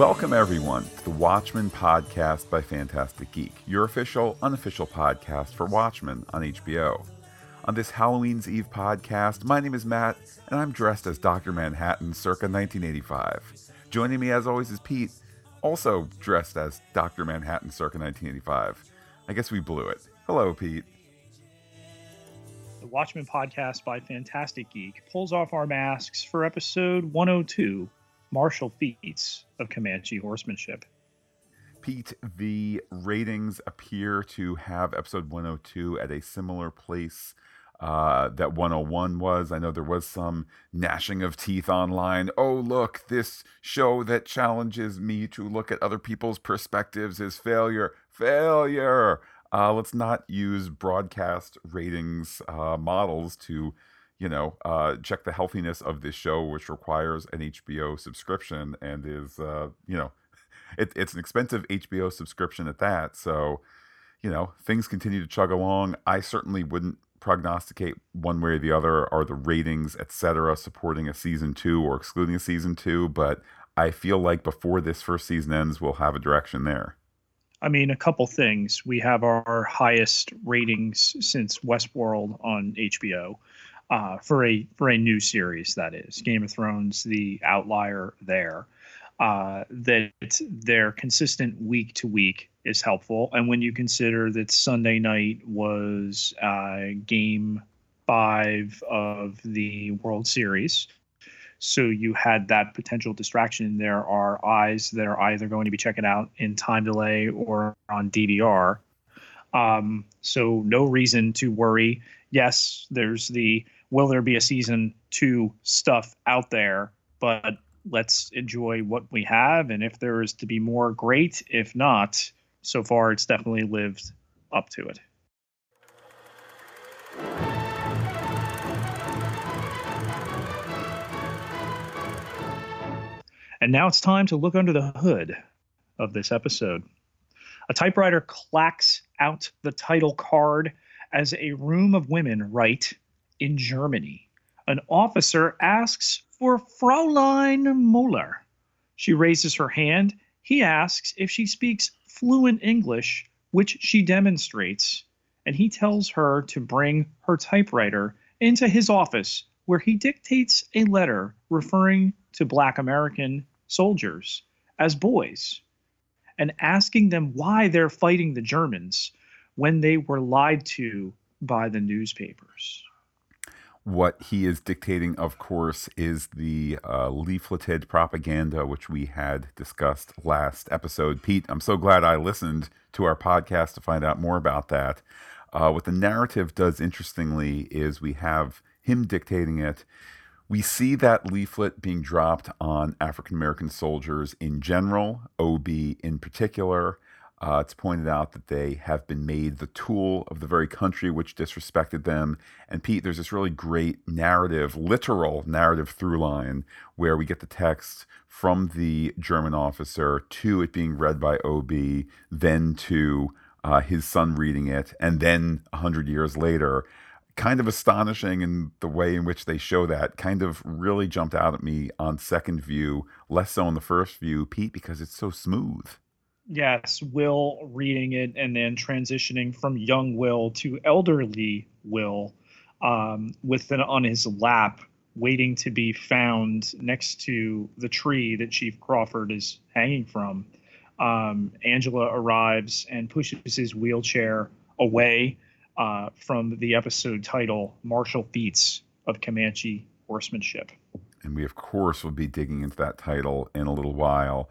Welcome, everyone, to the Watchmen podcast by Phantastic Geek, your official, unofficial podcast for Watchmen on HBO. On this Halloween's Eve podcast, my name is Matt, and I'm dressed as Dr. Manhattan circa 1985. Joining me, as always, is Pete, also dressed as Dr. Manhattan circa 1985. I guess we blew it. Hello, Pete. The Watchmen podcast by Phantastic Geek pulls off our masks for episode 102 martial feats of Comanche horsemanship. Pete, the ratings appear to have episode 102 at a similar place uh, that 101 was. I know there was some gnashing of teeth online. Oh, look, this show that challenges me to look at other people's perspectives is failure. Failure. Uh, let's not use broadcast ratings uh, models to you know, uh, check the healthiness of this show, which requires an HBO subscription and is, uh, you know, it, it's an expensive HBO subscription at that. So, you know, things continue to chug along. I certainly wouldn't prognosticate one way or the other are the ratings, etc., supporting a season two or excluding a season two, but I feel like before this first season ends, we'll have a direction there. I mean, a couple things. We have our highest ratings since Westworld on HBO uh, for a for a new series that is Game of Thrones, the outlier there. Uh, that they're consistent week to week is helpful, and when you consider that Sunday night was uh, Game Five of the World Series, so you had that potential distraction. There are eyes that are either going to be checking out in time delay or on DVR. Um, so no reason to worry. Yes, there's the will there be a season two stuff out there? But let's enjoy what we have. And if there is to be more, great. If not, so far it's definitely lived up to it. And now it's time to look under the hood of this episode. A typewriter clacks out the title card as a room of women write in Germany. An officer asks for Fraulein Muller. She raises her hand. He asks if she speaks fluent English, which she demonstrates, and he tells her to bring her typewriter into his office where he dictates a letter referring to black American soldiers as boys and asking them why they're fighting the Germans when they were lied to by the newspapers. What he is dictating, of course, is the uh, leafleted propaganda, which we had discussed last episode. Pete, I'm so glad I listened to our podcast to find out more about that. Uh, what the narrative does interestingly is we have him dictating it. We see that leaflet being dropped on African American soldiers in general, OB in particular. Uh, it's pointed out that they have been made the tool of the very country which disrespected them. And Pete, there's this really great narrative, literal narrative through line where we get the text from the German officer to it being read by OB, then to uh, his son reading it, and then a hundred years later. Kind of astonishing in the way in which they show that. Kind of really jumped out at me on second view, less so on the first view, Pete, because it's so smooth yes, Will reading it and then transitioning from young Will to elderly Will um, with an on his lap, waiting to be found next to the tree that Chief Crawford is hanging from. Um, Angela arrives and pushes his wheelchair away uh, from the episode title, Martial Feats of Comanche Horsemanship. And we, of course, will be digging into that title in a little while.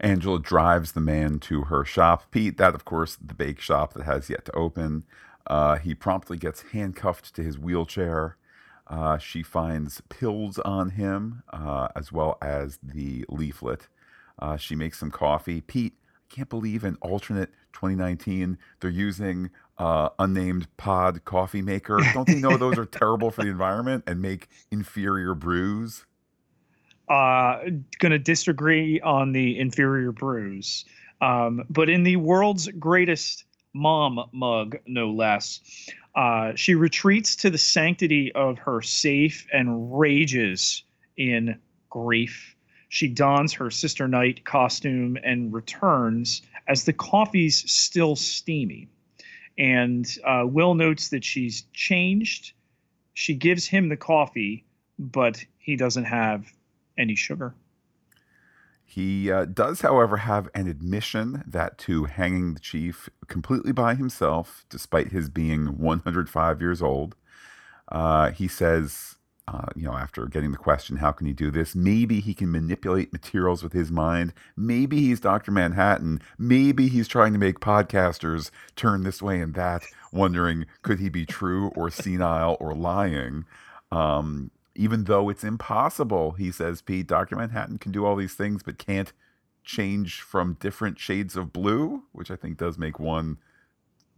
Angela drives the man to her shop. Pete, that of course, the bake shop that has yet to open. Uh, he promptly gets handcuffed to his wheelchair. Uh, she finds pills on him, uh, as well as the leaflet. Uh, she makes some coffee. Pete, I can't believe in alternate 2019 they're using uh, unnamed pod coffee maker. Don't they know those are terrible for the environment and make inferior brews? Uh, going to disagree on the inferior brews. Um, but in the world's greatest mom mug, no less, uh, she retreats to the sanctity of her safe and rages in grief. She dons her Sister Night costume and returns as the coffee's still steamy. And uh, Will notes that she's changed. She gives him the coffee, but he doesn't have any sugar. He uh, does, however, have an admission that to hanging the chief completely by himself, despite his being 105 years old. Uh, he says, uh, you know, after getting the question, how can he do this? Maybe he can manipulate materials with his mind. Maybe he's Dr. Manhattan. Maybe he's trying to make podcasters turn this way and that, wondering could he be true or senile or lying. Um, even though it's impossible, he says, Pete, Dr. Manhattan can do all these things, but can't change from different shades of blue, which I think does make one,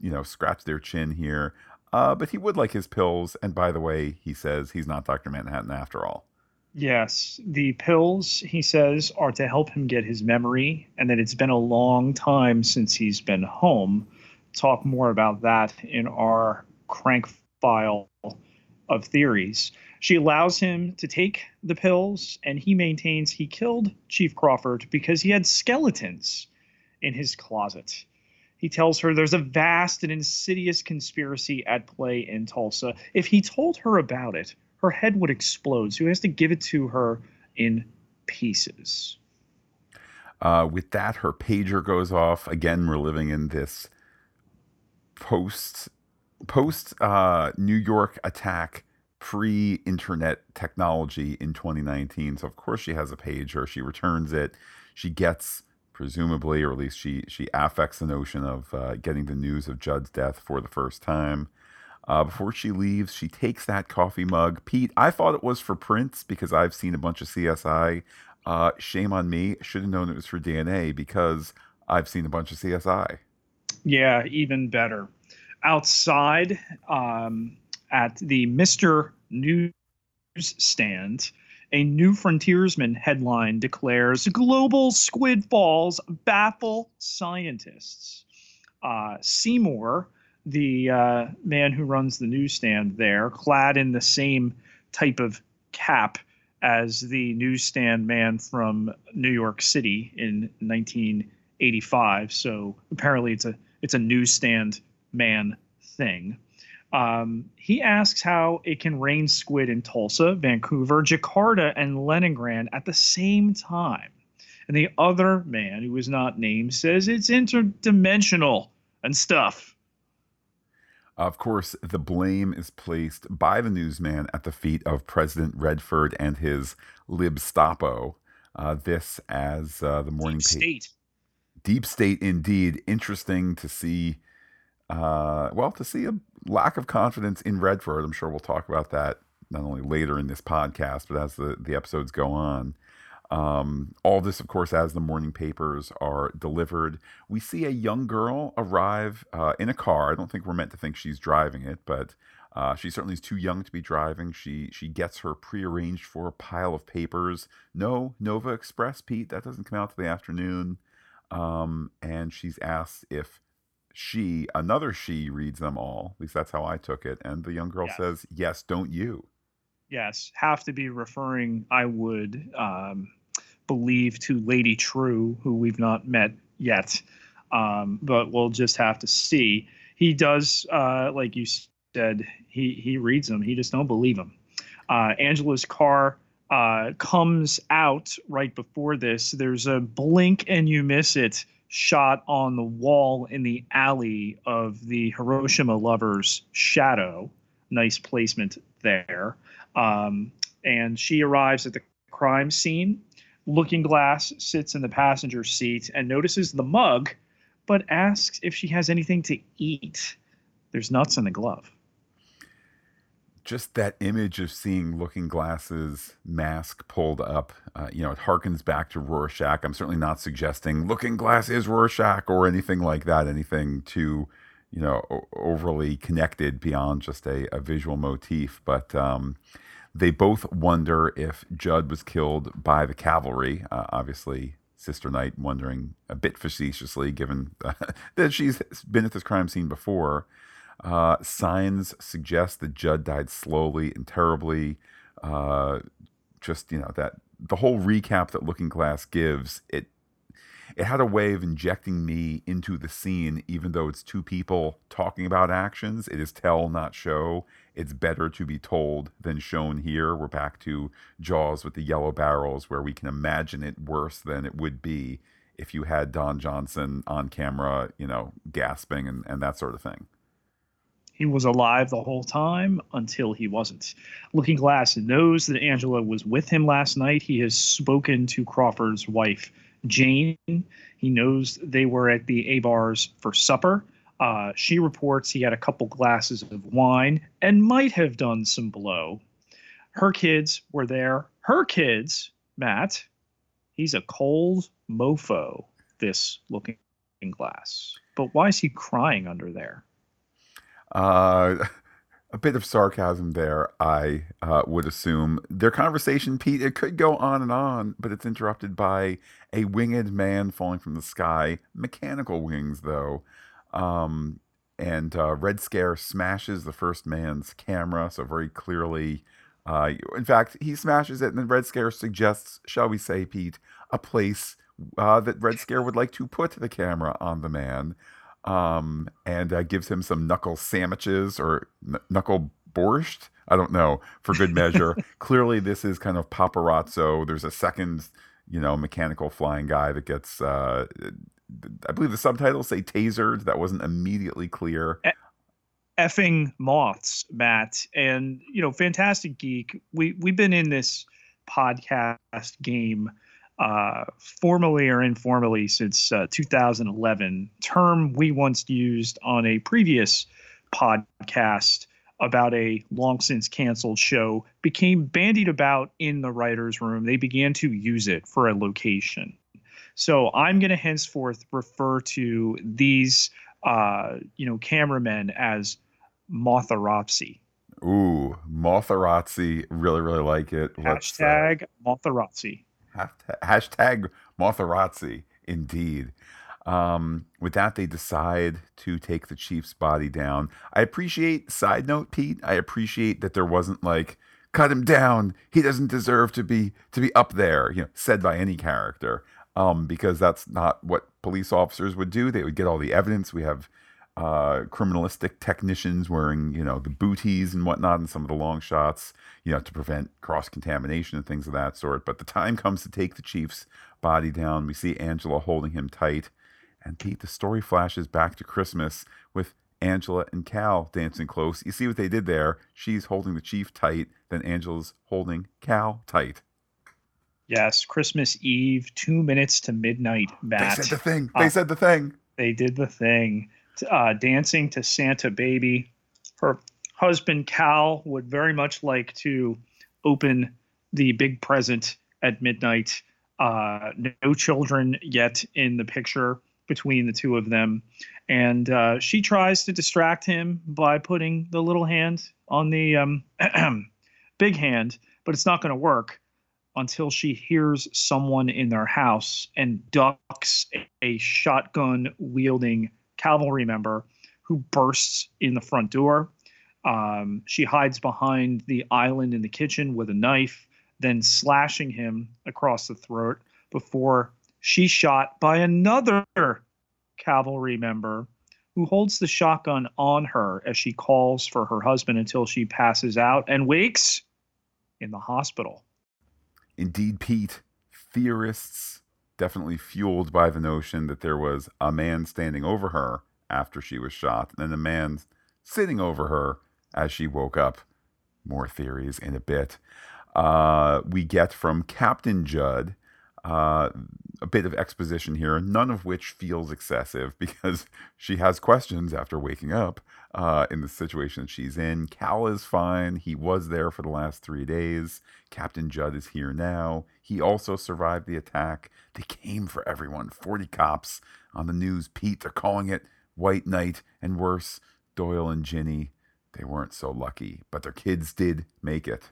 you know, scratch their chin here. Uh, but he would like his pills. And by the way, he says he's not Dr. Manhattan after all. Yes, the pills, he says, are to help him get his memory, and that it's been a long time since he's been home. Talk more about that in our crank file of theories. She allows him to take the pills, and he maintains he killed Chief Crawford because he had skeletons in his closet. He tells her there's a vast and insidious conspiracy at play in Tulsa. If he told her about it, her head would explode, so he has to give it to her in pieces. Uh, with that, her pager goes off. Again, we're living in this post post uh, New York attack pre internet technology in 2019. So, of course, she has a pager. She returns it. She gets, presumably, or at least she, she affects the notion of uh, getting the news of Judd's death for the first time. Uh, before she leaves, she takes that coffee mug. Pete, I thought it was for prints because I've seen a bunch of CSI. Uh, shame on me. Should have known it was for DNA because I've seen a bunch of CSI. Yeah, even better. Outside, um, at the Mr. Newsstand, a new frontiersman headline declares global squid falls baffle scientists. Uh, Seymour, the uh, man who runs the newsstand there, clad in the same type of cap as the newsstand man from New York City in 1985. So apparently, it's a it's a newsstand man thing. Um, he asks how it can rain squid in Tulsa, Vancouver, Jakarta, and Leningrad at the same time. And the other man, who is not named, says it's interdimensional and stuff. Of course, the blame is placed by the newsman at the feet of President Redford and his Libstapo. Uh, this as uh, the morning Deep state. Deep state, indeed. Interesting to see. Uh, well, to see a lack of confidence in Redford. I'm sure we'll talk about that not only later in this podcast, but as the, the episodes go on. Um, all this, of course, as the morning papers are delivered. We see a young girl arrive uh, in a car. I don't think we're meant to think she's driving it, but uh, she certainly is too young to be driving. She she gets her prearranged for a pile of papers. No Nova Express, Pete. That doesn't come out to the afternoon. Um, and she's asked if she, another she, reads them all. At least that's how I took it. And the young girl says, "Yes, don't you?" Yes, have to be referring. I would um, believe to Lady Trieu, who we've not met yet, um, but we'll just have to see. He does, uh, like you said, he he reads them. He just don't believe them. Uh, Angela's car uh, comes out right before this. There's a blink and you miss it shot on the wall in the alley of the Hiroshima lovers' shadow. Nice placement there. Um, and she arrives at the crime scene. Looking Glass sits in the passenger seat and notices the mug, but asks if she has anything to eat. There's nuts in the glove just that image of seeing Looking Glass's mask pulled up, uh, you know, it harkens back to Rorschach. I'm certainly not suggesting Looking Glass is Rorschach or anything like that, anything too, you know, o- overly connected beyond just a, a visual motif. But um, they both wonder if Judd was killed by the cavalry. Uh, obviously, Sister Night wondering a bit facetiously, given uh, that she's been at this crime scene before. Uh, signs suggest that Judd died slowly and terribly. Uh, just you know that the whole recap that Looking Glass gives it it had a way of injecting me into the scene, even though it's two people talking about actions. It is tell, not show. It's better to be told than shown here. We're back to Jaws with the yellow barrels, where we can imagine it worse than it would be if you had Don Johnson on camera, you know, gasping and, and that sort of thing. He was alive the whole time until he wasn't. Looking Glass knows that Angela was with him last night. He has spoken to Crawford's wife Jane. He knows they were at the A bars for supper. Uh, she reports he had a couple glasses of wine and might have done some blow. Her kids were there. Her kids, Matt, he's a cold mofo, this looking glass. But why is he crying under there? Uh, a bit of sarcasm there, I uh, would assume. Their conversation, Pete, it could go on and on, but it's interrupted by a winged man falling from the sky. Mechanical wings, though. Um, and uh, Red Scare smashes the first man's camera, so very clearly. Uh, in fact, he smashes it, and then Red Scare suggests, shall we say, Pete, a place uh, that Red Scare would like to put the camera on the man um, and uh, gives him some knuckle sandwiches or n- knuckle borscht. I don't know for good measure. Clearly, this is kind of paparazzo. There's a second, you know, mechanical flying guy that gets. Uh, I believe the subtitles say tasered. That wasn't immediately clear. E- effing moths, Matt, and you know, Phantastic Geek. We we've been in this podcast game uh, formally or informally since uh, 2011, term we once used on a previous podcast about a long since canceled show became bandied about in the writer's room. They began to use it for a location. So I'm going to henceforth refer to these, uh, you know, cameramen as Motharazzi. Ooh, Motharazzi. Really, really like it. Let's, Hashtag Motharazzi. Hashtag Motharazzi, indeed. Um, with that, they decide to take the chief's body down. I appreciate, side note, Pete, I appreciate that there wasn't like, cut him down. He doesn't deserve to be to be up there, you know, said by any character. Um, because that's not what police officers would do. They would get all the evidence. We have uh, criminalistic technicians wearing, you know, the booties and whatnot, and some of the long shots, you know, to prevent cross contamination and things of that sort. But the time comes to take the chief's body down. We see Angela holding him tight. And Pete, the story flashes back to Christmas with Angela and Cal dancing close. You see what they did there? She's holding the chief tight, then Angela's holding Cal tight. Yes, Christmas Eve, two minutes to midnight. Matt. They said the thing. They uh, said the thing. They did the thing uh, dancing to Santa Baby. Her husband, Cal, would very much like to open the big present at midnight. Uh, no children yet in the picture between the two of them. And uh, she tries to distract him by putting the little hand on the um, big hand, but it's not going to work until she hears someone in their house and ducks a shotgun wielding cavalry member who bursts in the front door. Um, she hides behind the island in the kitchen with a knife, then slashing him across the throat before she's shot by another cavalry member who holds the shotgun on her as she calls for her husband until she passes out and wakes in the hospital. Indeed, Pete, theorists definitely fueled by the notion that there was a man standing over her after she was shot, and then a man sitting over her as she woke up. More theories in a bit. Uh, we get from Captain Judd uh, a bit of exposition here, none of which feels excessive because she has questions after waking up uh, in the situation that she's in. Cal is fine. He was there for the last three days. Captain Judd is here now. He also survived the attack. They came for everyone 40 cops on the news. Pete, they're calling it White Night and worse, Doyle and Ginny. They weren't so lucky, but their kids did make it.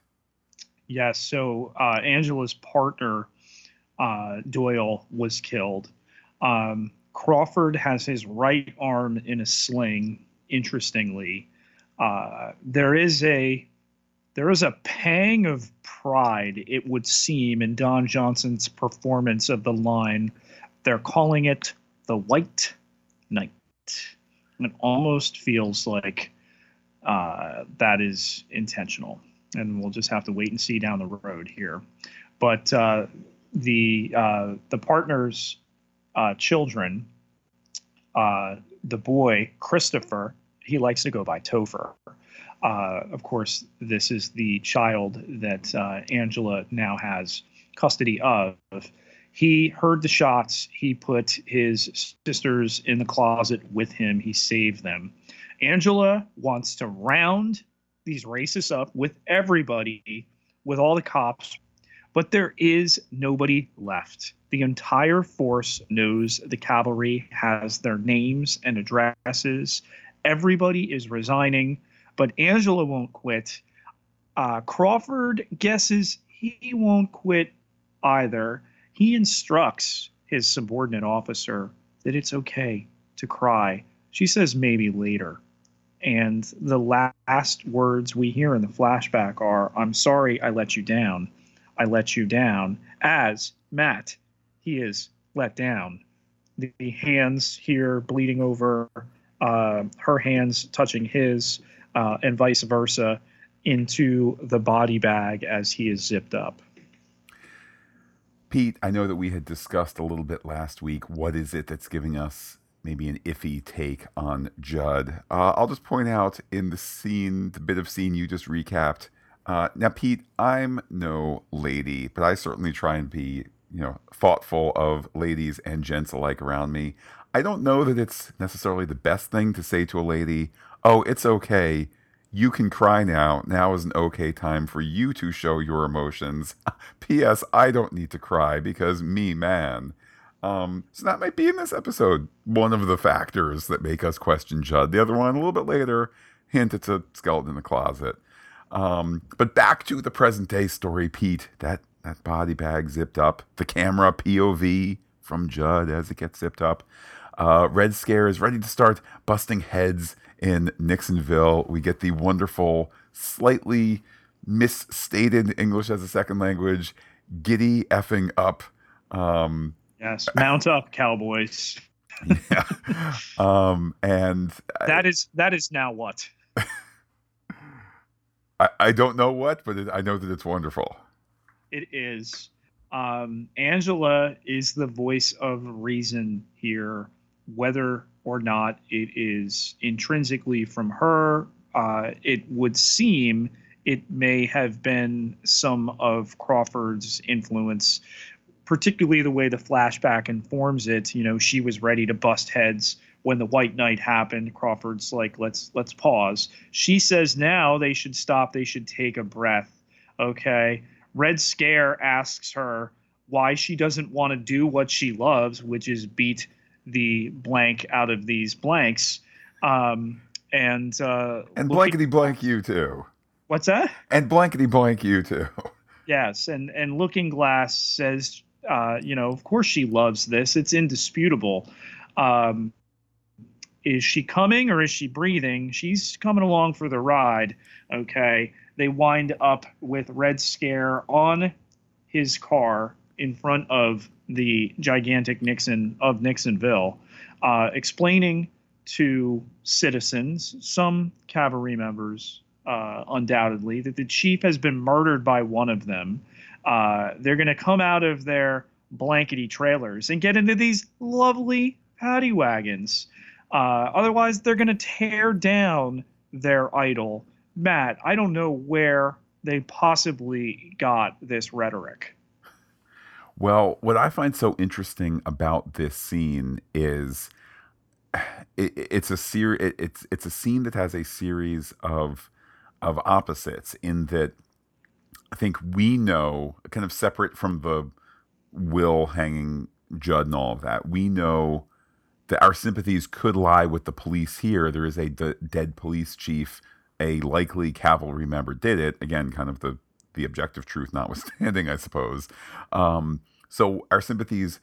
Yes. So uh, Angela's partner uh, Doyle was killed. Um, Crawford has his right arm in a sling. Interestingly, uh, there is a there is a pang of pride, it would seem, in Don Johnson's performance of the line. They're calling it the White Night. It almost feels like uh, that is intentional. And we'll just have to wait and see down the road here. But uh, the uh, the partners' uh, children, uh, the boy Christopher, he likes to go by Topher. Uh, of course, this is the child that uh, Angela now has custody of. He heard the shots. He put his sisters in the closet with him. He saved them. Angela wants to round these racists up with everybody, with all the cops, but there is nobody left. The entire force knows the cavalry has their names and addresses. Everybody is resigning but Angela won't quit. Uh, Crawford guesses he won't quit either. He instructs his subordinate officer that it's okay to cry. She says maybe later. And the last words we hear in the flashback are I'm sorry I let you down. I let you down. As Matt, he is let down. The hands here bleeding over, uh, her hands touching his uh, and vice versa into the body bag as he is zipped up. Pete, I know that we had discussed a little bit last week. What is it that's giving us maybe an iffy take on Judd? Uh, I'll just point out in the scene, the bit of scene you just recapped. Uh, now, Pete, I'm no lady, but I certainly try and be, you know, thoughtful of ladies and gents alike around me. I don't know that it's necessarily the best thing to say to a lady oh, it's okay. You can cry now. Now is an okay time for you to show your emotions. P.S. I don't need to cry because me, man. Um, so that might be in this episode one of the factors that make us question Judd. The other one, a little bit later, hint it's a skeleton in the closet. Um, but back to the present day story, Pete. That that body bag zipped up. The camera POV from Judd as it gets zipped up. Uh, Red Scare is ready to start busting heads in Nixonville. We get the wonderful, slightly misstated English as a second language, giddy effing up. Um, yes, mount up, Cowboys. yeah, um, and that is that is now what. I, I don't know what, but it, I know that it's wonderful. It is. Um, Angela is the voice of reason here, whether or not it is intrinsically from her. Uh, it would seem it may have been some of Crawford's influence, particularly the way the flashback informs it. You know, she was ready to bust heads when the White Night happened. Crawford's like, let's let's pause. She says now they should stop. They should take a breath. Okay. Red Scare asks her why she doesn't want to do what she loves, which is beat the blank out of these blanks. Um, and uh, and blankety blank you too. What's that? And blankety blank you too. Yes, and and Looking Glass says, uh, you know, of course she loves this. It's indisputable. Um, is she coming or is she breathing? She's coming along for the ride. Okay. They wind up with Red Scare on his car in front of the gigantic Nixon of Nixonville, uh, explaining to citizens, some cavalry members, uh, undoubtedly, that the chief has been murdered by one of them. Uh, they're going to come out of their blankety trailers and get into these lovely paddy wagons. Uh, otherwise, they're going to tear down their idol. Matt, I don't know where they possibly got this rhetoric. Well, what I find so interesting about this scene is it, it's a ser- it, it's it's a scene that has a series of of opposites in that I think we know kind of separate from the will hanging Judd and all of that. We know that our sympathies could lie with the police here. There is a dead police chief. A likely cavalry member did it. Again, kind of the the objective truth notwithstanding, I suppose. Um, so our sympathies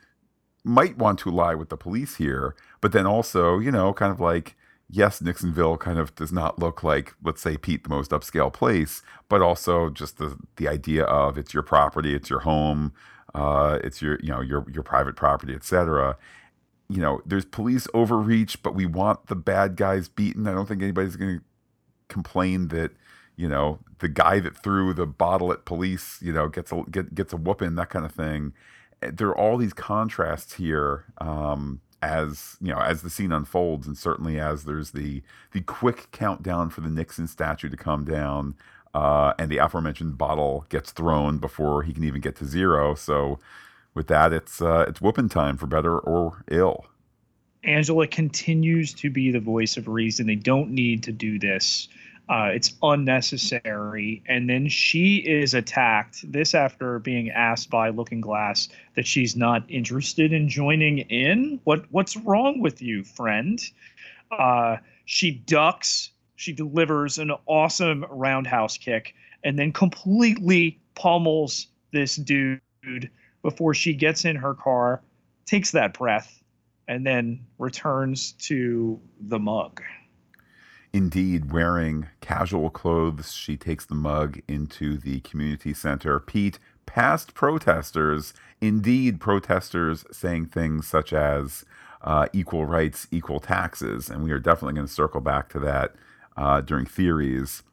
might want to lie with the police here, but then also, you know, kind of like yes, Nixonville kind of does not look like, let's say, Pete, the most upscale place, but also just the the idea of it's your property, it's your home, uh, it's your you know your your private property, etc. You know, there's police overreach, but we want the bad guys beaten. I don't think anybody's going to complain that you know the guy that threw the bottle at police, you know, gets a get, gets a whooping, that kind of thing. There are all these contrasts here. Um, as you know as the scene unfolds and certainly as there's the the quick countdown for the Nixon statue to come down uh, and the aforementioned bottle gets thrown before he can even get to zero so with that it's uh, it's whooping time for better or ill Angela continues to be the voice of reason they don't need to do this uh, it's unnecessary. And then she is attacked. This after being asked by Looking Glass that she's not interested in joining in. What what's wrong with you, friend? Uh, she ducks. She delivers an awesome roundhouse kick and then completely pummels this dude before she gets in her car, takes that breath, and then returns to the mug. Indeed, wearing casual clothes, she takes the mug into the community center. Pete, past protesters, indeed protesters saying things such as uh, equal rights, equal taxes. And we are definitely going to circle back to that uh, during theories.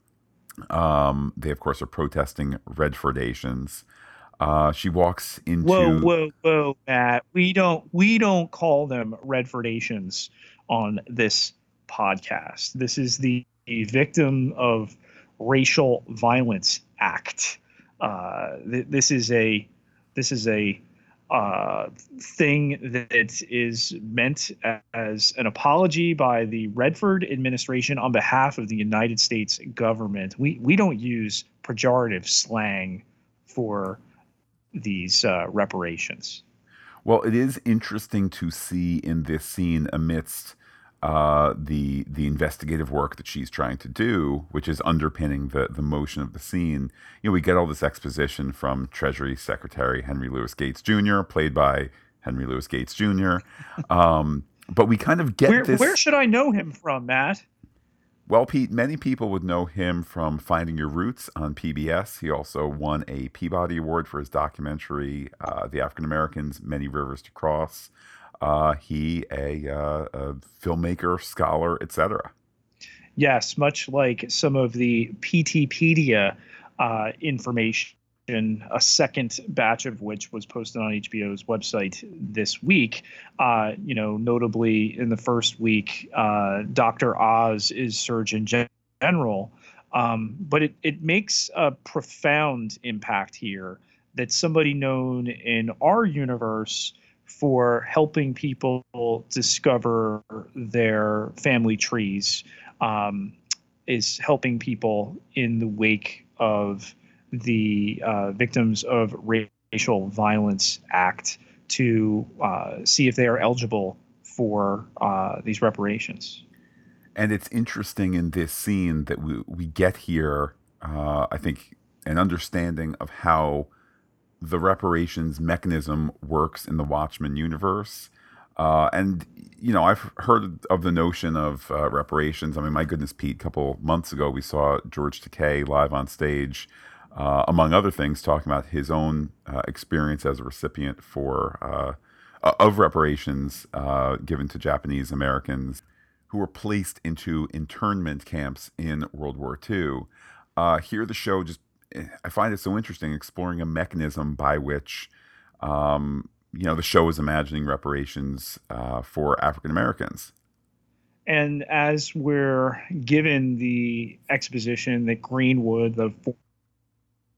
Um, they, of course, are protesting Redfordations. Uh, she walks into. Whoa, whoa, whoa, Matt! We don't we don't call them Redfordations on this podcast. This is the Victim of Racial Violence Act. Uh, th- this is a this is a uh, thing that is meant as an apology by the Redford administration on behalf of the United States government. We we don't use pejorative slang for these uh, reparations. Well, it is interesting to see in this scene amidst uh, the the investigative work that she's trying to do, which is underpinning the the motion of the scene. You know, we get all this exposition from Treasury Secretary Henry Louis Gates Jr., played by Henry Louis Gates Jr. Um, but we kind of get where, this. Where should I know him from, Matt? Well, Pete, many people would know him from Finding Your Roots on PBS. He also won a Peabody Award for his documentary, uh, The African Americans Many Rivers to Cross uh, he a, uh, a filmmaker, scholar, etc. Yes, much like some of the Peteypedia uh, information, a second batch of which was posted on HBO's website this week. Uh, you know, notably in the first week, uh, Dr. Oz is Surgeon General. Um, but it, it makes a profound impact here that somebody known in our universe for helping people discover their family trees um, is helping people in the wake of the uh, Victims of Racial Violence Act to uh, see if they are eligible for uh, these reparations. And it's interesting in this scene that we, we get here, uh, I think, an understanding of how the reparations mechanism works in the Watchmen universe. Uh, and you know, I've heard of the notion of uh, reparations. I mean, my goodness, Pete, a couple months ago we saw George Takei live on stage, uh, among other things, talking about his own uh, experience as a recipient for uh, of reparations uh, given to Japanese Americans who were placed into internment camps in World War II. here, the show just I find it so interesting exploring a mechanism by which, um, you know, the show is imagining reparations uh, for African Americans. And as we're given the exposition that Greenwood, the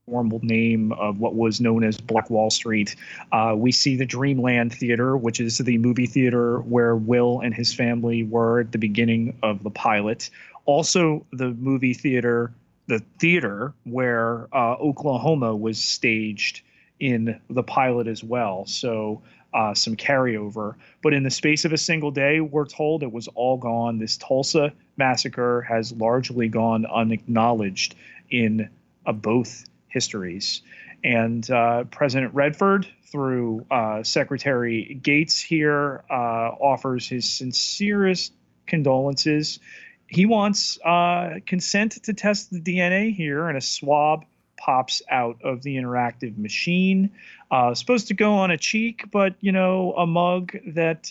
formal name of what was known as Black Wall Street, uh, we see the Dreamland Theater, which is the movie theater where Will and his family were at the beginning of the pilot. Also, the movie theater the theater where uh, Oklahoma was staged in the pilot as well. So uh, some carryover. But in the space of a single day, we're told it was all gone. This Tulsa massacre has largely gone unacknowledged in uh, both histories. And uh, President Redford, through uh, Secretary Gates here, uh, offers his sincerest condolences. He wants uh, consent to test the DNA here, and a swab pops out of the interactive machine. Uh, supposed to go on a cheek, but you know, a mug that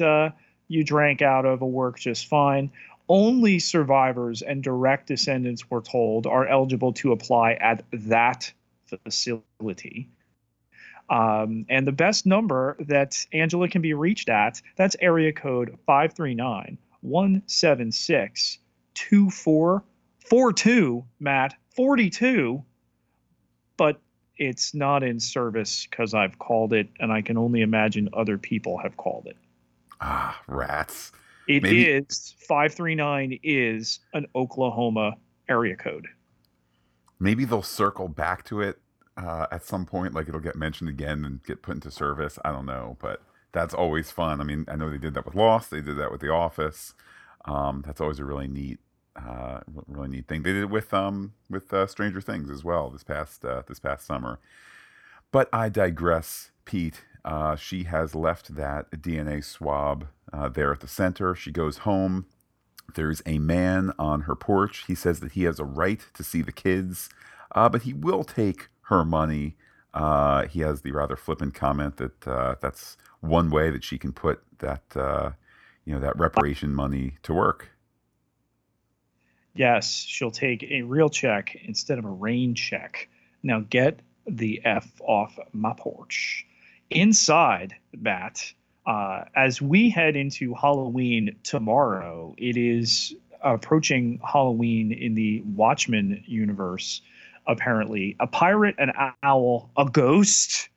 you drank out of will work just fine. Only survivors and direct descendants, we're told, are eligible to apply at that facility. Um, and the best number that Angela can be reached at, that's area code 539 176 2442, Matt, 42. But it's not in service because I've called it, and I can only imagine other people have called it. Ah, rats. It Maybe. is 539 is an Oklahoma area code. Maybe they'll circle back to it uh, at some point, like it'll get mentioned again and get put into service. I don't know, but that's always fun. I mean, I know they did that with Lost, they did that with The Office. Um, that's always a really neat, uh, really neat thing. They did it with um with uh, Stranger Things as well this past uh, this past summer. But I digress, Pete. Uh, she has left that DNA swab uh, there at the center. She goes home. There's a man on her porch. He says that he has a right to see the kids, uh, but he will take her money. Uh, he has the rather flippant comment that uh, that's one way that she can put that uh, you know that reparation money to work. Yes, she'll take a real check instead of a rain check. Now get the f off my porch. Inside that, uh, as we head into Halloween tomorrow, it is approaching Halloween in the Watchmen universe apparently. A pirate, an owl, a ghost,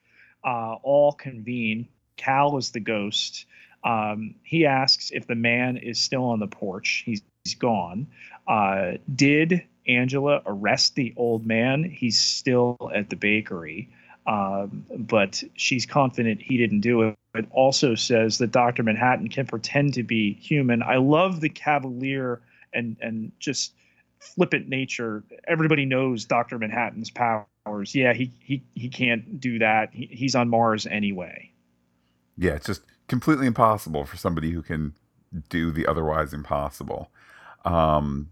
uh, all convene. Cal is the ghost. Um, he asks if the man is still on the porch. He's, he's gone. Uh, did Angela arrest the old man? He's still at the bakery. Um, but she's confident he didn't do it. It also says that Dr. Manhattan can pretend to be human. I love the cavalier and and just flippant nature. Everybody knows Doctor Manhattan's powers. Yeah, he he he can't do that. He, he's on Mars anyway. Yeah, it's just completely impossible for somebody who can do the otherwise impossible. Um,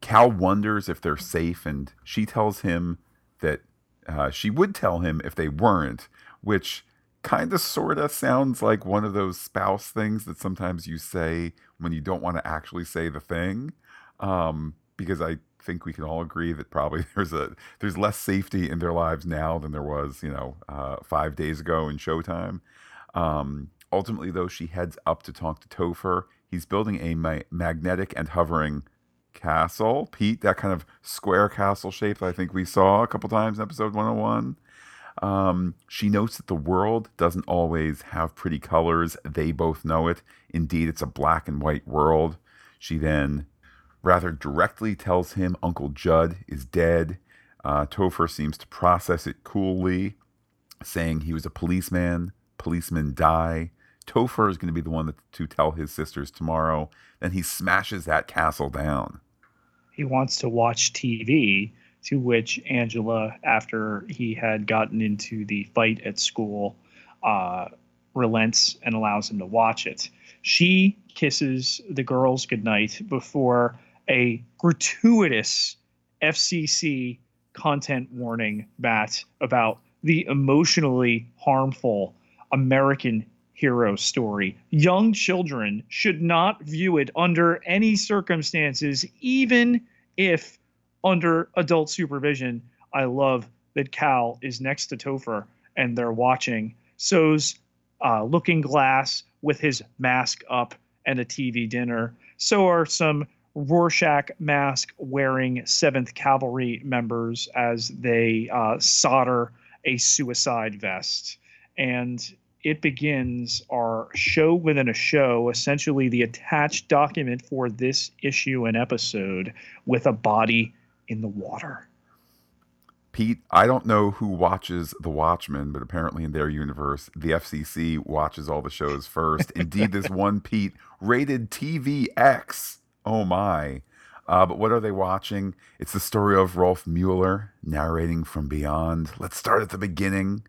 Cal wonders if they're safe, and she tells him that uh, she would tell him if they weren't, which kind of sort of sounds like one of those spouse things that sometimes you say when you don't want to actually say the thing. Um, because I think we can all agree that probably there's a there's less safety in their lives now than there was, you know, uh, five days ago in Showtime. Um, ultimately, though, she heads up to talk to Topher. He's building a ma- magnetic and hovering castle. Pete, that kind of square castle shape that I think we saw a couple times in episode 101. Um, she notes that the world doesn't always have pretty colors. They both know it. Indeed, it's a black and white world. She then rather directly tells him Uncle Judd is dead. Uh, Topher seems to process it coolly, saying he was a policeman. Policemen die. Topher is going to be the one that, to tell his sisters tomorrow. Then he smashes that castle down. He wants to watch TV, to which Angela, after he had gotten into the fight at school, uh, relents and allows him to watch it. She kisses the girls goodnight before a gratuitous FCC content warning, Matt, about the emotionally harmful American hero story. Young children should not view it under any circumstances, even if under adult supervision. I love that Cal is next to Topher and they're watching. So's uh, Looking Glass with his mask up and a TV dinner. So are some Rorschach mask wearing 7th Cavalry members as they uh, solder a suicide vest. And it begins our show within a show, essentially the attached document for this issue and episode with a body in the water. Pete, I don't know who watches The Watchmen, but apparently in their universe, the FCC watches all the shows first. Indeed, this one, Pete, rated TVX Oh my. Uh, but what are they watching? It's the story of Rolf Mueller narrating from beyond. Let's start at the beginning.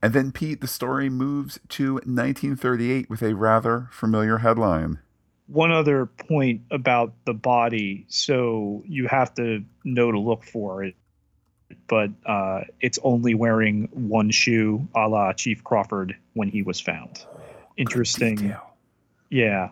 And then, Pete, the story moves to 1938 with a rather familiar headline. one other point about the body. So you have to know to look for it, but uh, it's only wearing one shoe, a la Chief Crawford when he was found. Interesting. Yeah.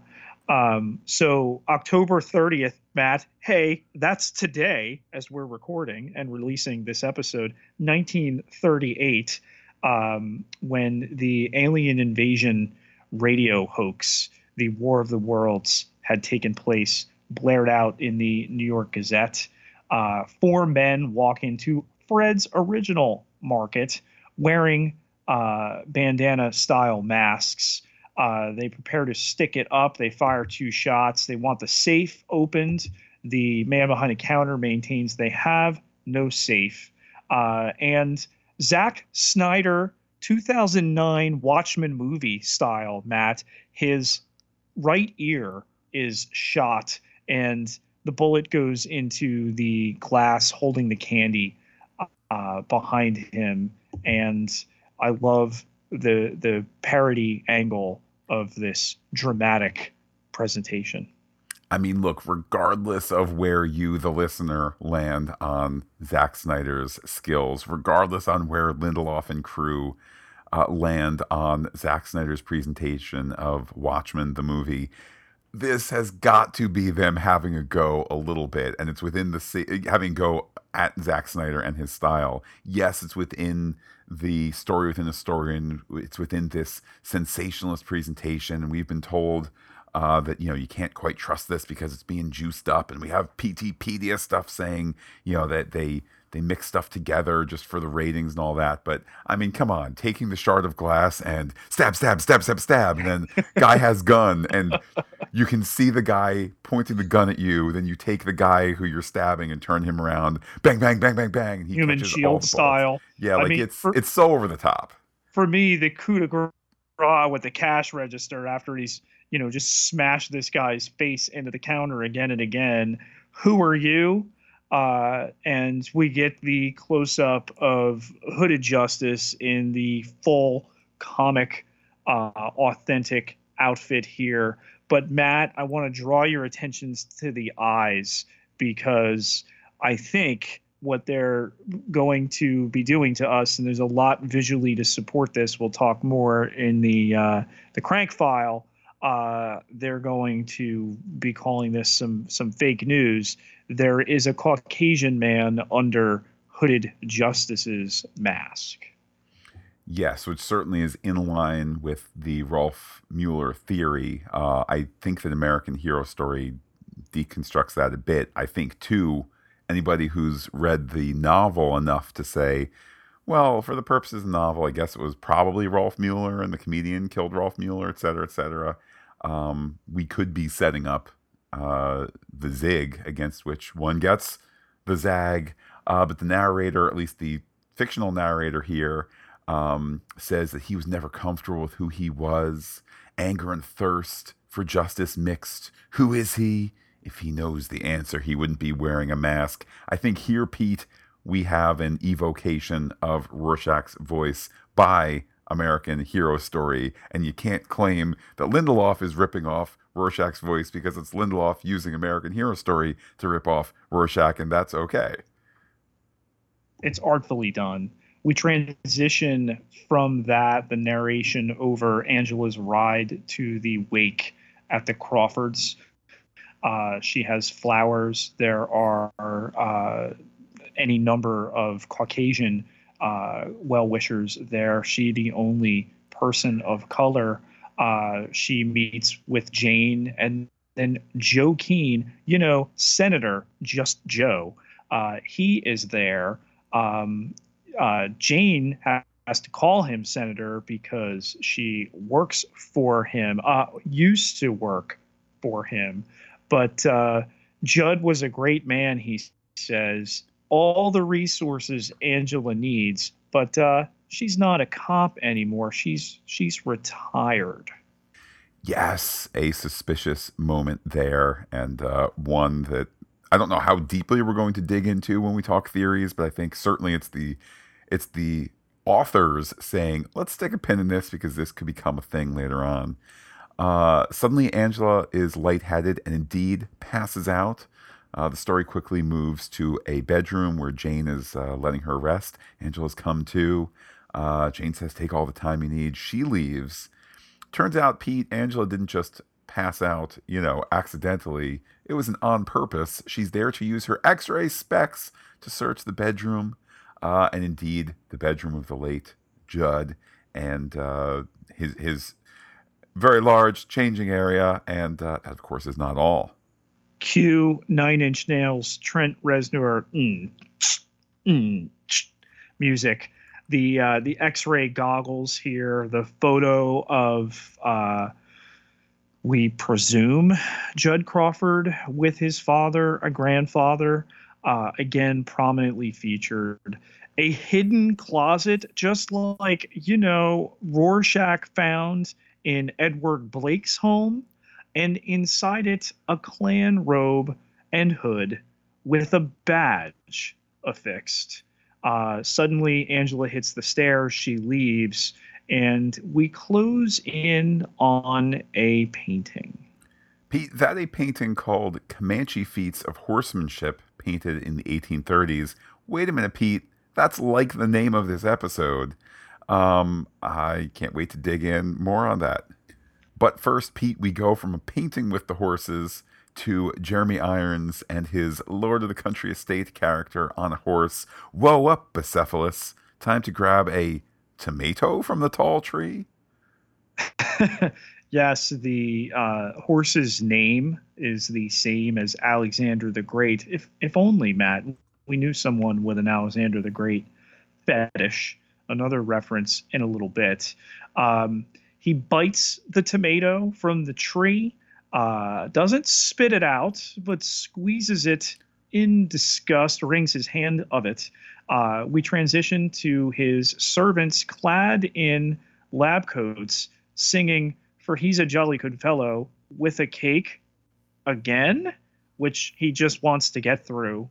Um, so October 30th, Matt, hey, that's today as we're recording and releasing this episode, 1938, um, when the alien invasion radio hoax, the War of the Worlds, had taken place, blared out in the New York Gazette. Uh, four men walk into Fred's original market wearing uh, bandana style masks uh, they prepare to stick it up. They fire two shots. They want the safe opened. The man behind the counter maintains they have no safe. Uh, and Zack Snyder, 2009 Watchmen movie style, Matt, his right ear is shot and the bullet goes into the glass holding the candy uh, behind him. And I love the the parody angle of this dramatic presentation. I mean, look, regardless of where you, the listener, land on Zack Snyder's skills, regardless on where Lindelof and crew uh, land on Zack Snyder's presentation of Watchmen, the movie, this has got to be them having a go a little bit, and it's within the having go at Zack Snyder and his style. Yes, it's within the story within a story, and it's within this sensationalist presentation. And we've been told uh, that you know you can't quite trust this because it's being juiced up, and we have Peteypedia stuff saying you know that they they mix stuff together just for the ratings and all that. But I mean, come on, taking the shard of glass and stab, stab, stab, stab, stab, and then guy has gun, and you can see the guy pointing the gun at you. Then you take the guy who you're stabbing and turn him around, bang, bang, bang, bang, bang. And Human shield style. Yeah, like I mean, it's for, it's so over the top. For me, the coup de grace with the cash register after he's you know just smashed this guy's face into the counter again and again. Who are you? Uh, and we get the close up of Hooded Justice in the full comic, uh, authentic outfit here. But Matt, I want to draw your attentions to the eyes because I think what they're going to be doing to us, and there's a lot visually to support this. We'll talk more in the uh, the crank file. Uh, they're going to be calling this some some fake news there is a Caucasian man under hooded justice's mask. Yes, which certainly is in line with the Rolf Mueller theory. Uh, I think that American Hero Story deconstructs that a bit. I think, too, anybody who's read the novel enough to say, well, for the purposes of the novel, I guess it was probably Rolf Mueller and the comedian killed Rolf Mueller, et cetera, et cetera. Um, we could be setting up uh, the zig against which one gets the zag. Uh, but the narrator, at least the fictional narrator here, um, says that he was never comfortable with who he was. Anger and thirst for justice mixed. Who is he? If he knows the answer, he wouldn't be wearing a mask. I think here, Pete, we have an evocation of Rorschach's voice by American Hero Story, and you can't claim that Lindelof is ripping off Rorschach's voice because it's Lindelof using American Hero Story to rip off Rorschach, and that's okay. It's artfully done. We transition from that, the narration over Angela's ride to the wake at the Crawfords. Uh, she has flowers. There are uh, any number of Caucasian uh, well wishers there. She, the only person of color uh, she meets with Jane and then Joe Keene, you know, Senator, just Joe. Uh, he is there. Um, uh, Jane has to call him Senator because she works for him, uh, used to work for him. But uh, Judd was a great man, he says. All the resources Angela needs, but uh, she's not a cop anymore. She's she's retired. Yes, a suspicious moment there, and uh, one that I don't know how deeply we're going to dig into when we talk theories, but I think certainly it's the it's the authors saying, "Let's stick a pin in this because this could become a thing later on." Uh, suddenly, Angela is lightheaded and indeed passes out. Uh, the story quickly moves to a bedroom where Jane is uh, letting her rest. Angela's come to. Uh, Jane says, Take all the time you need. She leaves. Turns out, Pete, Angela didn't just pass out, you know, accidentally. It was an on purpose. She's there to use her x ray specs to search the bedroom, uh, and indeed the bedroom of the late Judd and uh, his, his very large changing area. And uh, that, of course, is not all. Cue Nine Inch Nails, Trent Reznor mm, mm, music. The uh, the X-ray goggles here. The photo of uh, we presume Judd Crawford with his father, a grandfather, uh, again prominently featured. A hidden closet, just like you know Rorschach found in Edward Blake's home and inside it a Klan robe and hood with a badge affixed. Uh, suddenly, Angela hits the stairs. She leaves, and we close in on a painting. Pete, that a painting called Comanche Feats of Horsemanship, painted in the 1830s. Wait a minute, Pete. That's like the name of this episode. Um, I can't wait to dig in more on that. But first, Pete, we go from a painting with the horses to Jeremy Irons and his Lord of the Country Estate character on a horse. Whoa up, Bucephalus. Time to grab a tomato from the tall tree? yes, the uh, horse's name is the same as Alexander the Great. If, if only, Matt, we knew someone with an Alexander the Great fetish. Another reference in a little bit. Um, he bites the tomato from the tree, uh, doesn't spit it out, but squeezes it in disgust, wrings his hand of it. Uh, we transition to his servants clad in lab coats singing, For He's a Jolly Good Fellow, with a cake again, which he just wants to get through.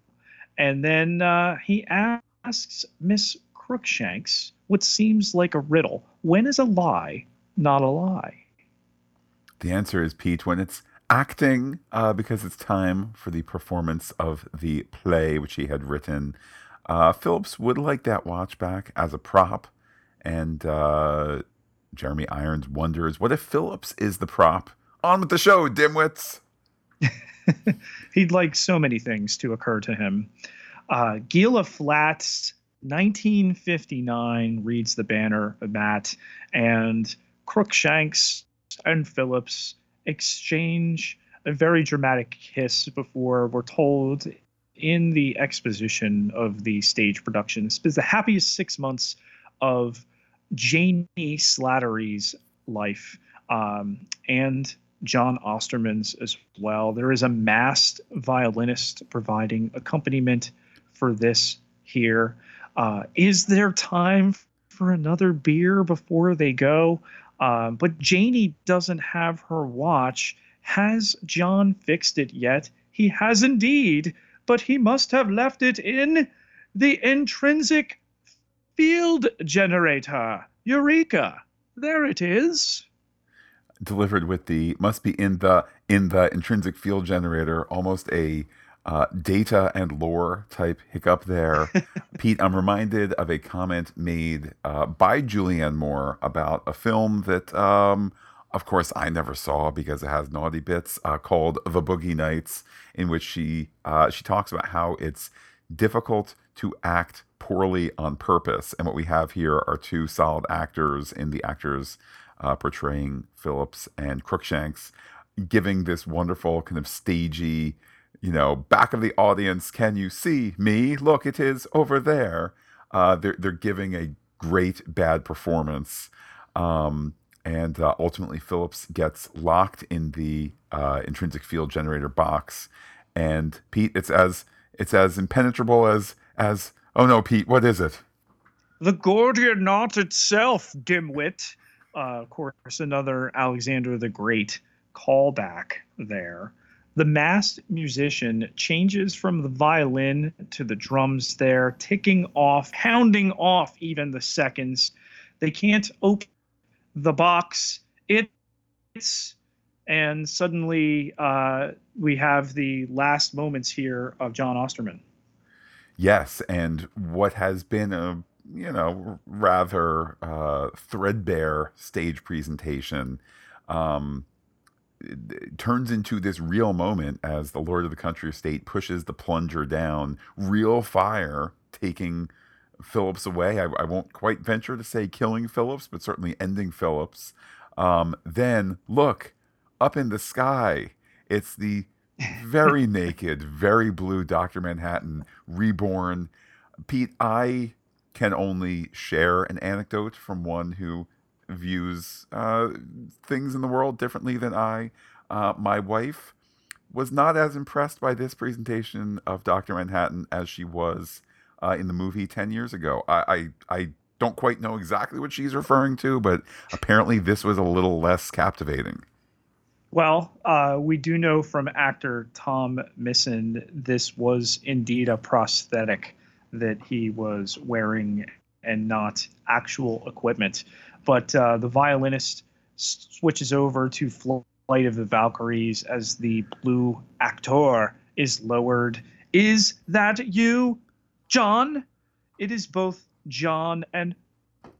And then uh, he asks Miss Crookshanks what seems like a riddle. When is a lie not a lie? The answer is Pete when it's acting, uh, because it's time for the performance of the play which he had written. Uh, Phillips would like that watch back as a prop, and uh, Jeremy Irons wonders what if Phillips is the prop? On with the show, dimwits! He'd like so many things to occur to him. Uh, Gila Flats, 1959, reads the banner, of Matt, and Crookshanks and Phillips exchange a very dramatic kiss before we're told in the exposition of the stage production. This is the happiest six months of Janie Slattery's life um, and John Osterman's as well. There is a masked violinist providing accompaniment for this here. Uh, is there time for another beer before they go? Um, but Janie doesn't have her watch. Has John fixed it yet? He has indeed, but he must have left it in the intrinsic field generator. Eureka! There it is. Delivered with the must be in the in the intrinsic field generator, almost a uh, data and lore type hiccup there. Pete, I'm reminded of a comment made uh, by Julianne Moore about a film that, um, of course, I never saw because it has naughty bits uh, called The Boogie Nights, in which she uh, she talks about how it's difficult to act poorly on purpose. And what we have here are two solid actors in the actors uh, portraying Phillips and Crookshanks, giving this wonderful kind of stagey you know, back of the audience, can you see me? Look, it is over there. Uh, they're they're giving a great bad performance, um, and uh, ultimately Phillips gets locked in the uh, intrinsic field generator box. And Pete, it's as it's as impenetrable as as oh no, Pete, what is it? The Gordian knot itself, dimwit. Uh, of course, another Alexander the Great callback there the masked musician changes from the violin to the drums there, ticking off, hounding off even the seconds. They can't open the box. It's and suddenly uh, we have the last moments here of John Osterman. Yes, and what has been a you know rather uh, threadbare stage presentation um, turns into this real moment as the Lord of the Country Estate pushes the plunger down, real fire taking Phillips away. I, I won't quite venture to say killing Phillips, but certainly ending Phillips. Um, then look up in the sky. It's the very naked, very blue Dr. Manhattan reborn. Pete, I can only share an anecdote from one who views uh, things in the world differently than I. Uh, my wife was not as impressed by this presentation of Dr. Manhattan as she was uh, in the movie 10 years ago. I, I, I don't quite know exactly what she's referring to, but apparently this was a little less captivating. Well, uh, we do know from actor Tom Mison this was indeed a prosthetic that he was wearing and not actual equipment. But uh, the violinist switches over to Flight of the Valkyries as the blue actor is lowered. Is that you, John? It is both John and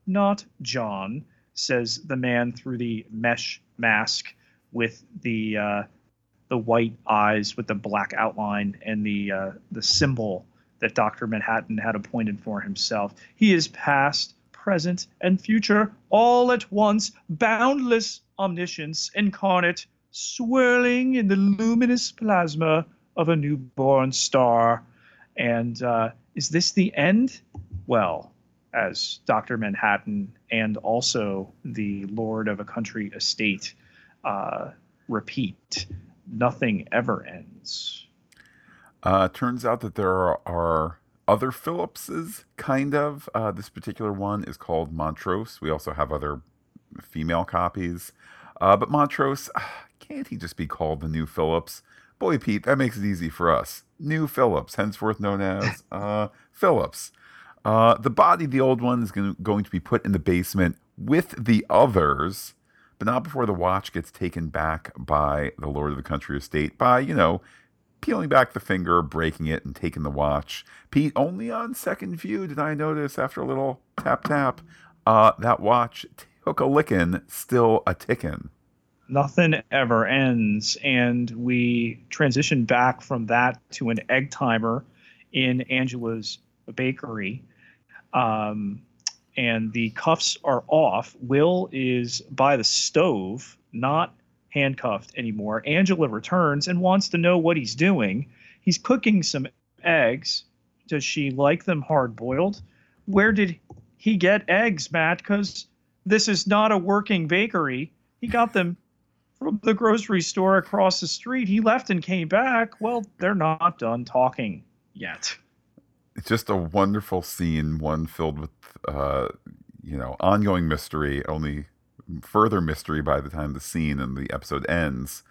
not John, says the man through the mesh mask with the uh, the white eyes with the black outline and the uh, the symbol that Doctor Manhattan had appointed for himself. He is past, present, and future all at once, boundless omniscience incarnate, swirling in the luminous plasma of a newborn star. And uh, is this the end? Well, as Dr. Manhattan and also the Lord of a Country estate uh, repeat, nothing ever ends. Uh, turns out that there are, are other Phillipses, kind of. Uh, this particular one is called Montrose. We also have other female copies. Uh, but Montrose, can't he just be called the new Phillips? Boy, Pete, that makes it easy for us. New Phillips, henceforth known as uh, Phillips. Uh, the body, the old one, is going to be put in the basement with the others but not before the watch gets taken back by the Lord of the Country Estate by, you know, peeling back the finger, breaking it, and taking the watch. Pete, only on second view did I notice after a little tap tap, uh, that watch took a lickin', still a tickin'. Nothing ever ends, and we transition back from that to an egg timer in Angela's bakery. Um, and the cuffs are off. Will is by the stove, not handcuffed anymore. Angela returns and wants to know what he's doing. He's cooking some eggs. Does she like them hard boiled? Where did he get eggs, Matt? Because this is not a working bakery. He got them from the grocery store across the street. He left and came back. Well, they're not done talking yet it's just a wonderful scene, one filled with uh, you know ongoing mystery, only further mystery by the time the scene and the episode ends.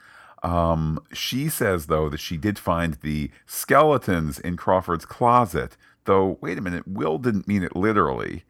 Um, she says though that she did find the skeletons in Crawford's closet. Though, wait a minute, Will didn't mean it literally.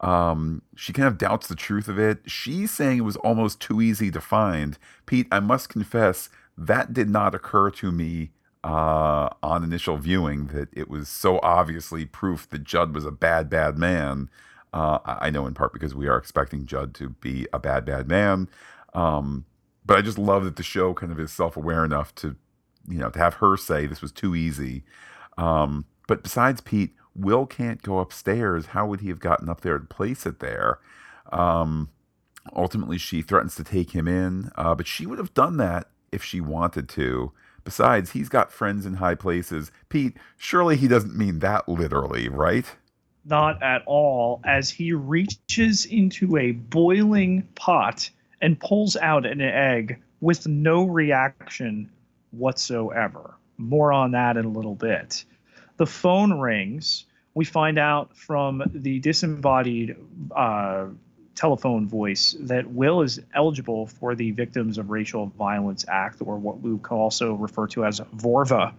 Um, she kind of doubts the truth of it. She's saying it was almost too easy to find. Pete, I must confess that did not occur to me uh, on initial viewing that it was so obviously proof that Judd was a bad, bad man. Uh, I know in part because we are expecting Judd to be a bad, bad man. Um, but I just love that the show kind of is self aware enough to, you know, to have her say this was too easy. Um, but besides Pete, Will can't go upstairs. How would he have gotten up there to place it there? Um, ultimately, she threatens to take him in, uh, but she would have done that if she wanted to. Besides, he's got friends in high places. Pete, surely he doesn't mean that literally, right? Not at all, as he reaches into a boiling pot and pulls out an egg with no reaction whatsoever. More on that in a little bit. The phone rings. We find out from the disembodied uh, telephone voice that Will is eligible for the Victims of Racial Violence Act, or what we also refer to as VORVA.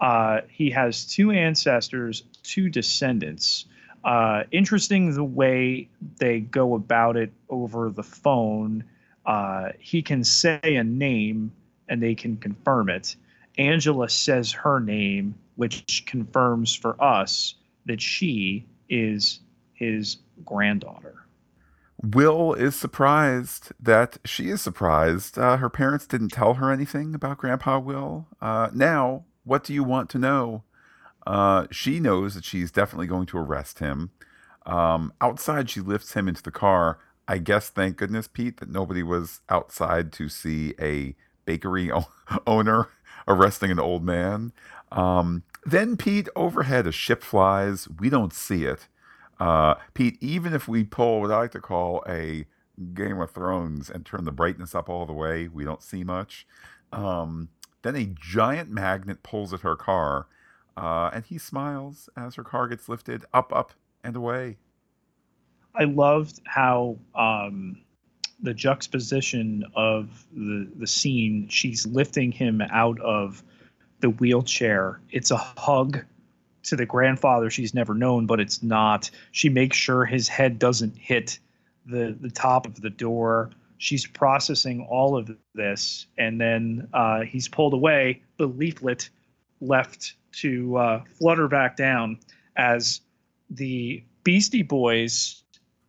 Uh, he has two ancestors, two descendants. Uh, interesting the way they go about it over the phone. uh, he can say a name and they can confirm it. Angela says her name, which confirms for us that she is his granddaughter. Will is surprised that she is surprised. Uh, her parents didn't tell her anything about Grandpa Will. Uh, now, what do you want to know? Uh, she knows that she's definitely going to arrest him. Um, outside, she lifts him into the car. I guess, thank goodness, Pete, that nobody was outside to see a bakery o- owner arresting an old man. Um, then, Pete, overhead a ship flies. We don't see it. Uh, Pete, even if we pull what I like to call a Game of Thrones and turn the brightness up all the way, we don't see much. Um, then a giant magnet pulls at her car, uh, and he smiles as her car gets lifted up, up, and away. I loved how um, the juxtaposition of the the scene. She's lifting him out of the wheelchair. It's a hug to the grandfather she's never known, but it's not. She makes sure his head doesn't hit the the top of the door. She's processing all of this, and then uh, he's pulled away. The leaflet left to uh, flutter back down as the Beastie Boys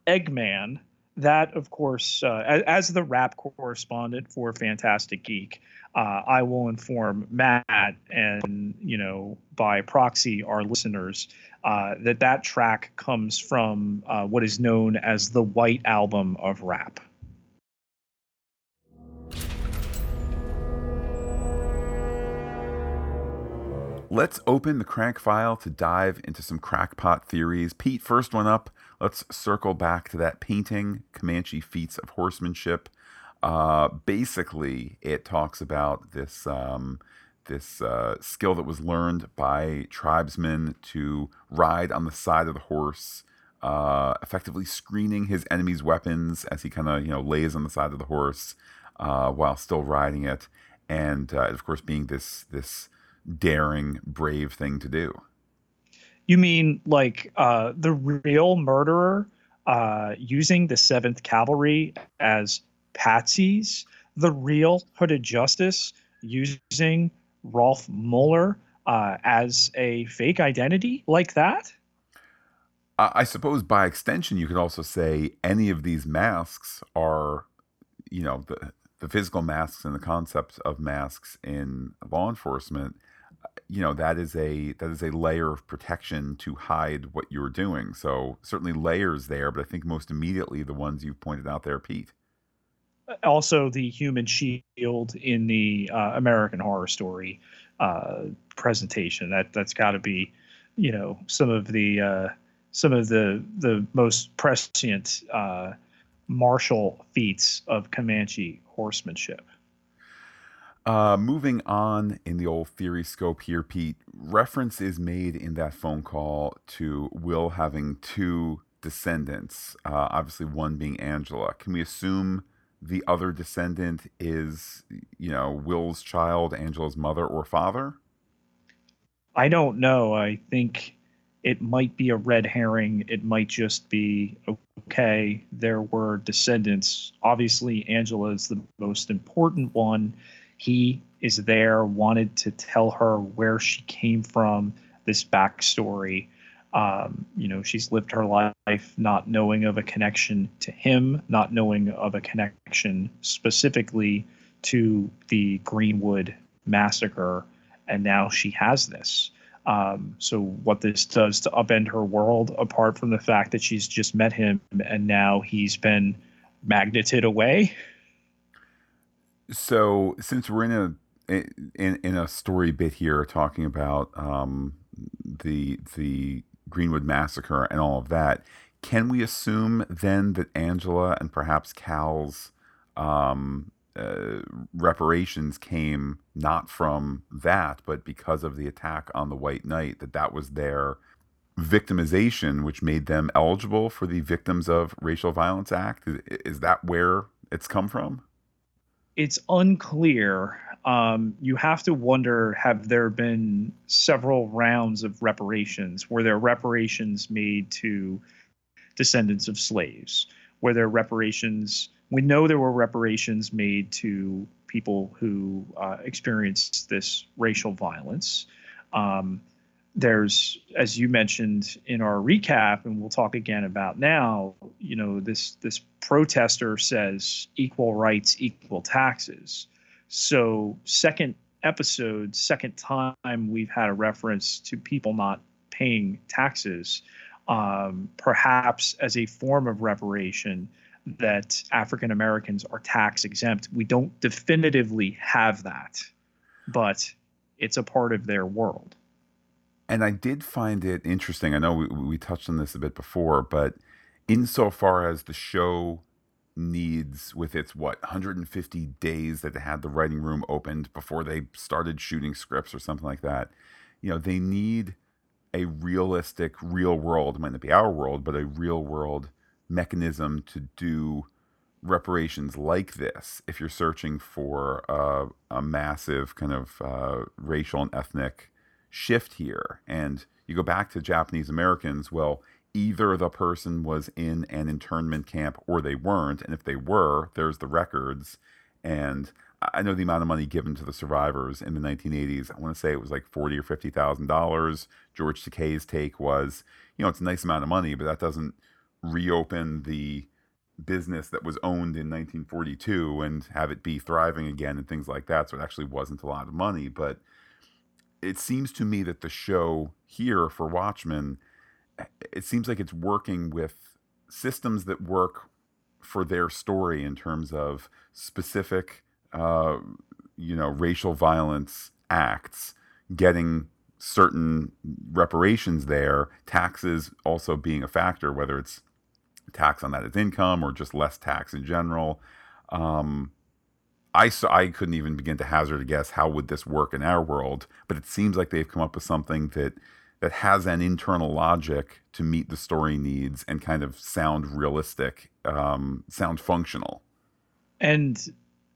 Eggman. That, of course, uh, as, the rap correspondent for Phantastic Geek, uh, I will inform Matt and you know by proxy our listeners uh, that that track comes from uh, what is known as the White Album of rap. Let's open the crank file to dive into some crackpot theories. Pete, first one up. Let's circle back to that painting, Comanche feats of horsemanship. Uh, basically, it talks about this um, this uh, skill that was learned by tribesmen to ride on the side of the horse, uh, effectively screening his enemy's weapons as he kind of you know lays on the side of the horse uh, while still riding it, and uh, of course being this this daring, brave thing to do. You mean like uh, the real murderer uh, using the Seventh Cavalry as patsies, the real Hooded Justice using Rolf Mueller uh, as a fake identity like that? I suppose by extension, you could also say any of these masks are, you know, the the physical masks and the concepts of masks in law enforcement. You know, that is a that is a layer of protection to hide what you're doing. So certainly layers there, but I think most immediately the ones you've pointed out there, Pete also the human shield in the uh, American Horror Story uh, presentation. That that's got to be, you know, some of the uh, some of the the most prescient uh, martial feats of Comanche horsemanship. Uh, moving on in the old theory scope here, Pete, reference is made in that phone call to Will having two descendants, uh, obviously one being Angela. Can we assume the other descendant is, you know, Will's child, Angela's mother or father? I don't know. I think it might be a red herring. It might just be okay, there were descendants. Obviously, Angela is the most important one. He is there, wanted to tell her where she came from, this backstory. Um, you know, she's lived her life not knowing of a connection to him, not knowing of a connection specifically to the Greenwood massacre, and now she has this. Um, so, what this does to upend her world, apart from the fact that she's just met him and now he's been magneted away. So, since we're in a in, in a story bit here talking about um, the the Greenwood Massacre and all of that, can we assume then that Angela and perhaps Cal's um, uh, reparations came not from that, but because of the attack on the White Night, that that was their victimization, which made them eligible for the Victims of Racial Violence Act? Is, is that where it's come from? It's unclear um, you have to wonder have there been several rounds of reparations? Were there reparations made to descendants of slaves? Were there reparations We know there were reparations made to people who uh, experienced this racial violence. Um, there's, as you mentioned in our recap, and we'll talk again about now. You know, this this protester says equal rights, equal taxes. So, second episode, second time we've had a reference to people not paying taxes, um, perhaps as a form of reparation that African Americans are tax exempt. We don't definitively have that, but it's a part of their world. And I did find it interesting. I know we, we touched on this a bit before, but insofar as the show needs with its what 150 days that they had the writing room opened before they started shooting scripts or something like that you know they need a realistic real world it might not be our world but a real world mechanism to do reparations like this. If you're searching for a, a massive kind of uh, racial and ethnic shift here and you go back to japanese americans well either the person was in an internment camp or they weren't. And if they were, there's the records. And I know the amount of money given to the survivors in the 1980s. I want to say it was like forty or fifty thousand dollars. George Takei's take was, you know, it's a nice amount of money, but that doesn't reopen the business that was owned in 1942 and have it be thriving again and things like that. So it actually wasn't a lot of money, but it seems to me that the show here for Watchmen it seems like it's working with systems that work for their story in terms of specific, uh, you know, racial violence acts, getting certain reparations there, taxes also being a factor, whether it's tax on that as income or just less tax in general. Um, I saw, I couldn't even begin to hazard a guess how would this work in our world, but it seems like they've come up with something that that has an internal logic to meet the story needs and kind of sound realistic, um, sound functional. And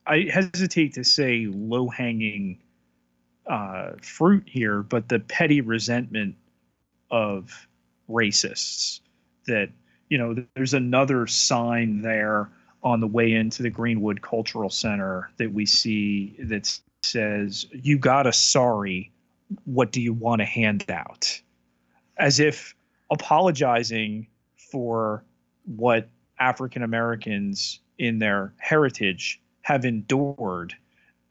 I hesitate to say low hanging uh, fruit here, but the petty resentment of racists that, you know, there's another sign there on the way into the Greenwood Cultural Center that we see that says, You got a sorry what do you want to hand out? As if apologizing for what African Americans in their heritage have endured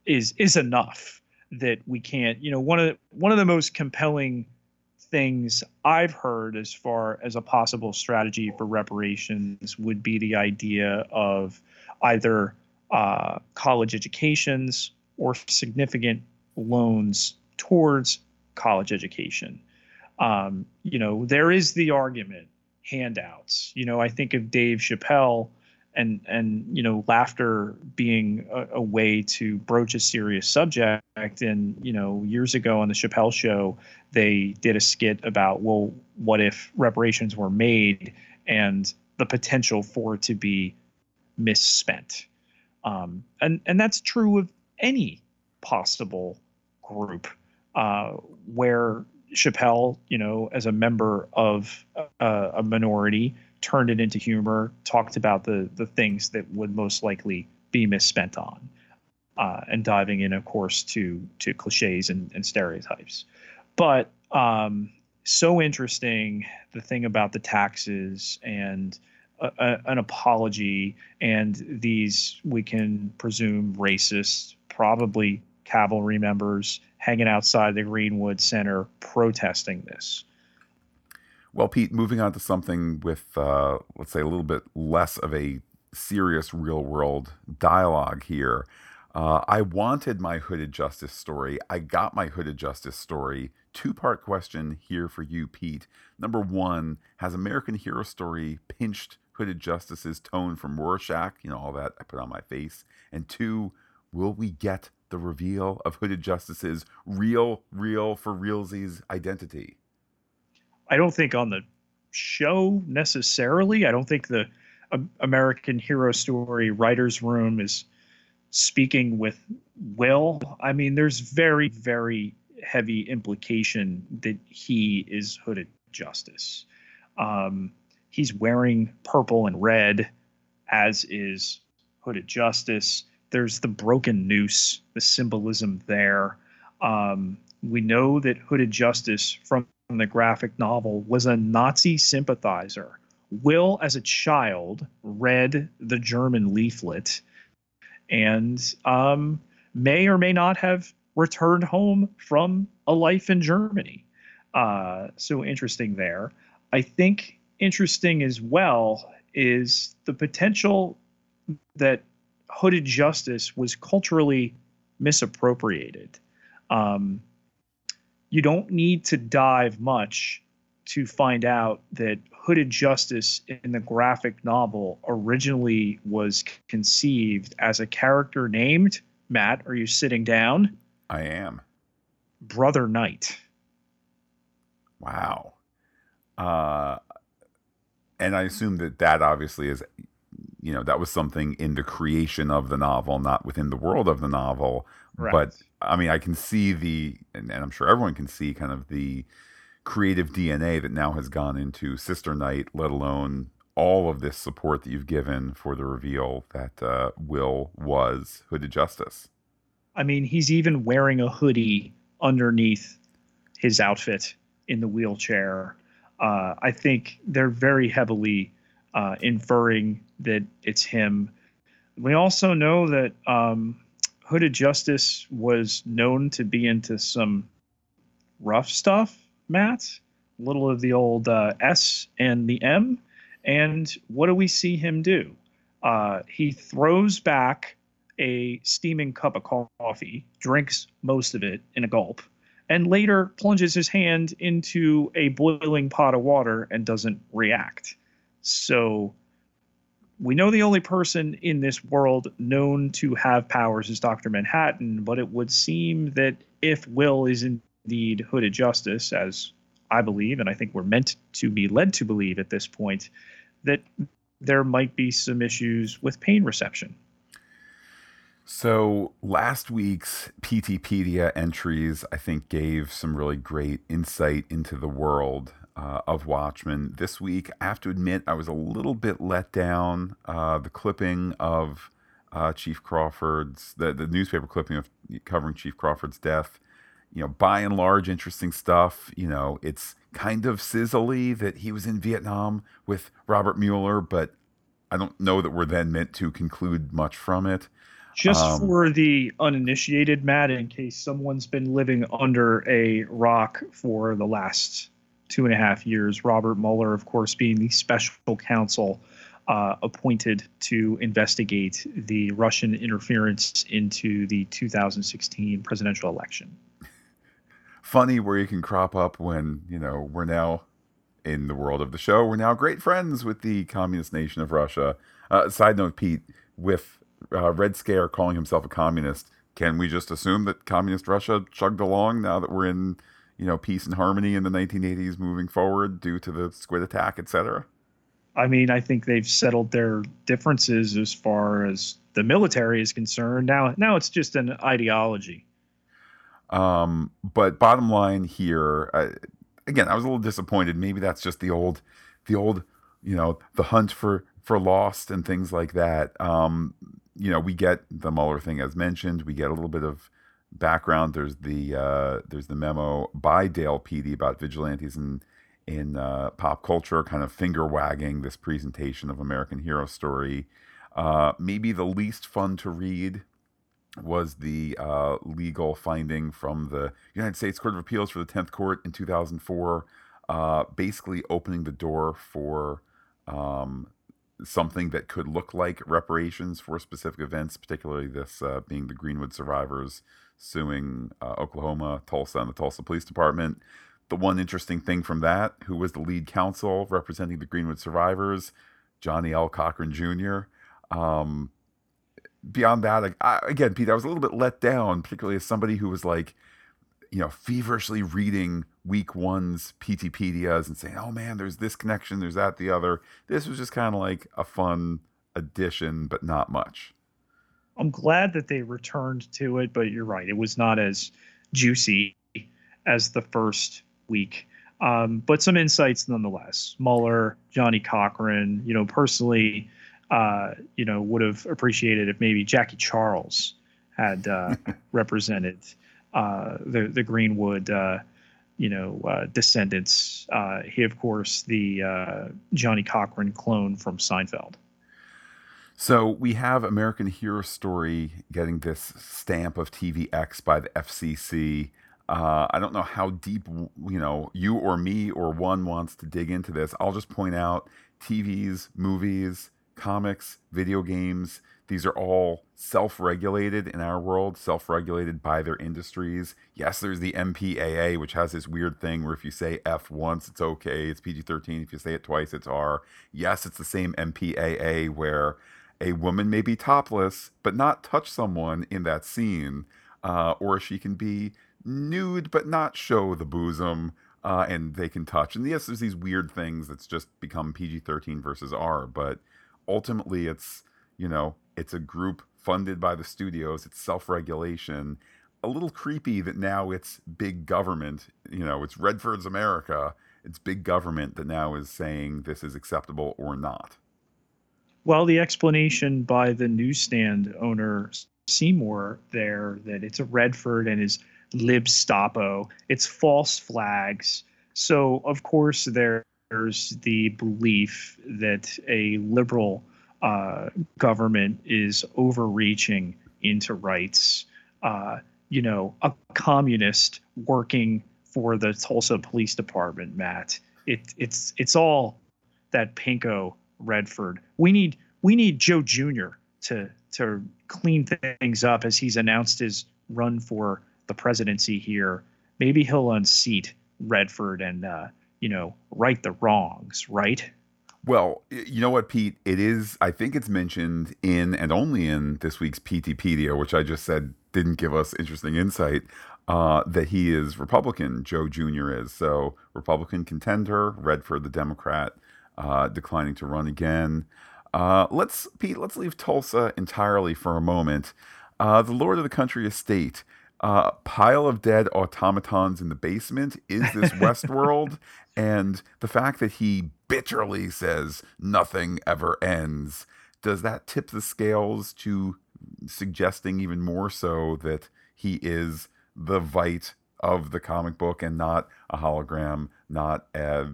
is is enough that we can't you know one of the, one of the most compelling things I've heard as far as a possible strategy for reparations would be the idea of either uh, college educations or significant loans towards college education. Um, you know, there is the argument handouts. You know, I think of Dave Chappelle and and you know laughter being a, a, way to broach a serious subject and you know years ago on the chappelle show they did a skit about well what if reparations were made and the potential for it to be misspent um, and and that's true of any possible group uh, where Chappelle, you know, as a member of uh, a minority, turned it into humor, talked about the the things that would most likely be misspent on, uh, and diving in, of course, to to cliches and, and stereotypes. But um, so interesting the thing about the taxes and a, a, an apology and these we can presume racist, probably cavalry members hanging outside the Greenwood Center protesting this. Well, Pete, moving on to something with, uh, let's say, a little bit less of a serious real world dialogue here. Uh, I wanted my hooded justice story. I got my hooded justice story. Two part question here for you, Pete. Number one, has American Hero Story pinched hooded justice's tone from Rorschach? You know, all that I put on my face. And two, will we get the reveal of Hooded Justice's real, real for realsies identity? I don't think on the show necessarily. I don't think the uh, American Hero Story writers' room is speaking with Will. I mean, there's very, very heavy implication that he is Hooded Justice. Um, he's wearing purple and red, as is Hooded Justice. There's the broken noose, the symbolism there. Um, we know that Hooded Justice from the graphic novel was a Nazi sympathizer. Will, as a child, read the German leaflet and um, may or may not have returned home from a life in Germany. Uh, so interesting there. I think interesting as well is the potential that hooded justice was culturally misappropriated. Um, you don't need to dive much to find out that hooded justice in the graphic novel originally was conceived as a character named Matt. Are you sitting down? I am. Brother Knight. Wow. Uh, and I assume that that obviously is, you know, that was something in the creation of the novel, not within the world of the novel. Right. But I mean, I can see the, and, and I'm sure everyone can see kind of the creative DNA that now has gone into Sister Night, let alone all of this support that you've given for the reveal that uh, Will was Hooded Justice. I mean, he's even wearing a hoodie underneath his outfit in the wheelchair. Uh, I think they're very heavily uh, inferring that it's him. We also know that um, Hooded Justice was known to be into some rough stuff, Matt. A little of the old uh, S and the M. And what do we see him do? Uh, he throws back a steaming cup of coffee, drinks most of it in a gulp, and later plunges his hand into a boiling pot of water and doesn't react. So we know the only person in this world known to have powers is Dr. Manhattan, but it would seem that if Will is indeed Hooded Justice, as I believe, and I think we're meant to be led to believe at this point, that there might be some issues with pain reception. So last week's Peteypedia entries, I think, gave some really great insight into the world uh, of Watchmen. This week, I have to admit, I was a little bit let down. Uh, the clipping of uh, Chief Crawford's, the, the newspaper clipping of covering Chief Crawford's death, you know, by and large, interesting stuff. You know, it's kind of sizzly that he was in Vietnam with Robert Mueller, but I don't know that we're then meant to conclude much from it. Just um, for the uninitiated, Matt, in case someone's been living under a rock for the last two and a half years, Robert Mueller, of course, being the special counsel uh, appointed to investigate the Russian interference into the 2016 presidential election. Funny where you can crop up when, you know, we're now in the world of the show, we're now great friends with the communist nation of Russia. Uh, side note, Pete, with uh, Red Scare calling himself a communist, can we just assume that communist Russia chugged along now that we're in, you know, peace and harmony in the 1980s moving forward due to the squid attack, etc.? I mean, I think they've settled their differences as far as the military is concerned. Now, now it's just an ideology. Um, but bottom line here, uh, again, I was a little disappointed. Maybe that's just the old, the old, you know, the hunt for for Lost and things like that. Um, you know, we get the Mueller thing as mentioned. We get a little bit of background. There's the uh, there's the memo by Dale Petey about vigilantes in in uh, pop culture, kind of finger wagging this presentation of American Hero story. Uh, maybe the least fun to read was the uh, legal finding from the United States Court of Appeals for the Tenth Court in 2004, uh, basically opening the door for um, something that could look like reparations for specific events, particularly this uh, being the Greenwood survivors suing uh, Oklahoma, Tulsa, and the Tulsa Police Department. The one interesting thing from that, who was the lead counsel representing the Greenwood survivors, Johnny L. Cochran Jr. Um, beyond that, I, again, Pete, I was a little bit let down, particularly as somebody who was like, you know, feverishly reading week one's Peteypedias and saying, oh man, there's this connection, there's that, the other. This was just kind of like a fun addition, but not much. I'm glad that they returned to it, but you're right. It was not as juicy as the first week. Um, but some insights nonetheless. Mueller, Johnny Cochran, you know, personally, uh, you know, would have appreciated if maybe Jackie Chiles had uh, represented uh, the the Greenwood, uh, you know, uh, descendants. Uh, he, of course, the Johnny Cochran clone from Seinfeld. So we have American Hero Story getting this stamp of TVX by the FCC. Uh, I don't know how deep you know you or me or one wants to dig into this. I'll just point out TVs, movies, comics, video games. These are all self-regulated in our world, self-regulated by their industries. Yes, there's the MPAA, which has this weird thing where if you say F once, it's okay, it's PG-13. If you say it twice, it's R. Yes, it's the same MPAA where a woman may be topless but not touch someone in that scene, uh, or she can be nude but not show the bosom, uh, and they can touch. And yes, there's these weird things that's just become PG 13 versus R, but ultimately it's, you know, it's a group funded by the studios, it's self regulation. A little creepy that now it's big government, you know, it's Redford's America. It's big government that now is saying this is acceptable or not. Well, the explanation by the newsstand owner Seymour there that it's a Redford and is libstapo. It's false flags. So, of course, there's the belief that a liberal uh, government is overreaching into rights. Uh, you know, a communist working for the Tulsa Police Department, Matt. It, it's it's all that pinko Redford. We need we need Joe Jr. to to clean things up as he's announced his run for the presidency here, maybe he'll unseat Redford and uh, you know right the wrongs, right? Well, you know what, Pete? It is. I think it's mentioned in and only in this week's Peteypedia, which I just said didn't give us interesting insight. Uh, that he is Republican. Joe Jr. is so Republican contender. Redford, the Democrat, uh, declining to run again. Uh, let's Pete. Let's leave Tulsa entirely for a moment. Uh, the Lord of the Country Estate uh, pile of dead automatons in the basement is this Westworld, and the fact that he bitterly says nothing ever ends. Does that tip the scales to suggesting even more so that he is the Veidt of the comic book and not a hologram, not a,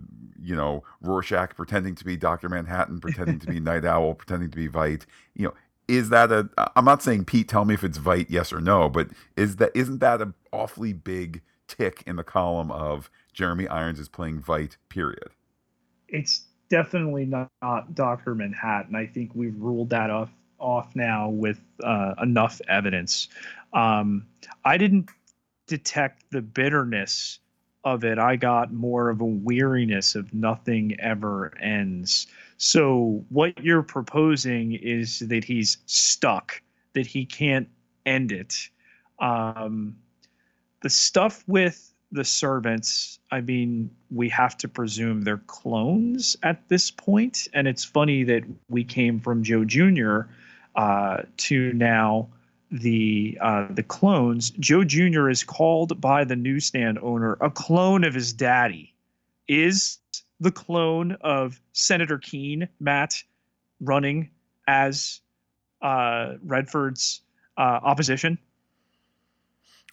you know Rorschach pretending to be Doctor Manhattan, pretending to be Night Owl, pretending to be Veidt. You know, is that a i'm not saying pete tell me if it's veidt yes or no but is that isn't that an awfully big tick in the column of jeremy irons is playing veidt period? It's definitely not, not dr manhattan. I think we've ruled that off off now with uh, enough evidence. Um, i didn't detect the bitterness of it i got more of a weariness of nothing ever ends so what you're proposing is that he's stuck, that he can't end it. Um, the stuff with the servants, I mean, we have to presume they're clones at this point. and it's funny that we came from Joe Jr. Uh, to now the uh, the clones. Joe Jr. is called by the newsstand owner a clone of his daddy. Is the clone of Senator Keene, Matt, running as uh, Redford's uh, opposition?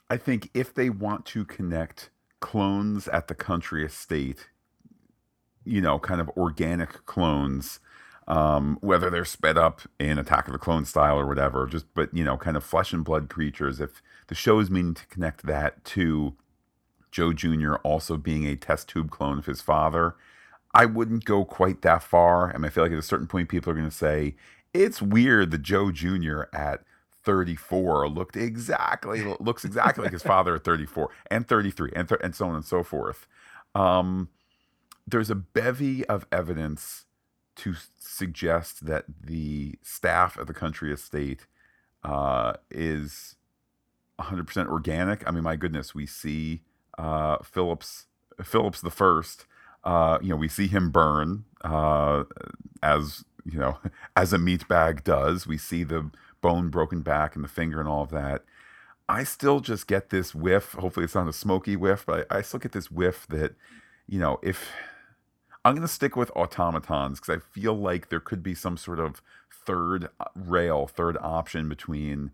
I think if they want to connect clones at the country estate, you know, kind of organic clones, um, whether they're sped up in Attack of the Clone style or whatever, just but you know, kind of flesh and blood creatures. If the show is meaning to connect that to Joe Jr. also being a test tube clone of his father, I wouldn't go quite that far. And I feel like at a certain point, people are going to say, it's weird that Joe Jr. at 34 looked exactly, looks exactly like his father at 34 and 33 and, th- and so on and so forth. Um, there's a bevy of evidence to suggest that the staff of the country estate uh, is 100% organic. I mean, my goodness, we see uh, Phillips Phillips the first uh, you know, we see him burn uh, as you know, as a meat bag does. We see the bone broken back and the finger and all of that. I still just get this whiff. Hopefully, it's not a smoky whiff, but I, I still get this whiff that, you know, if I'm going to stick with automatons because I feel like there could be some sort of third uh, rail, third option between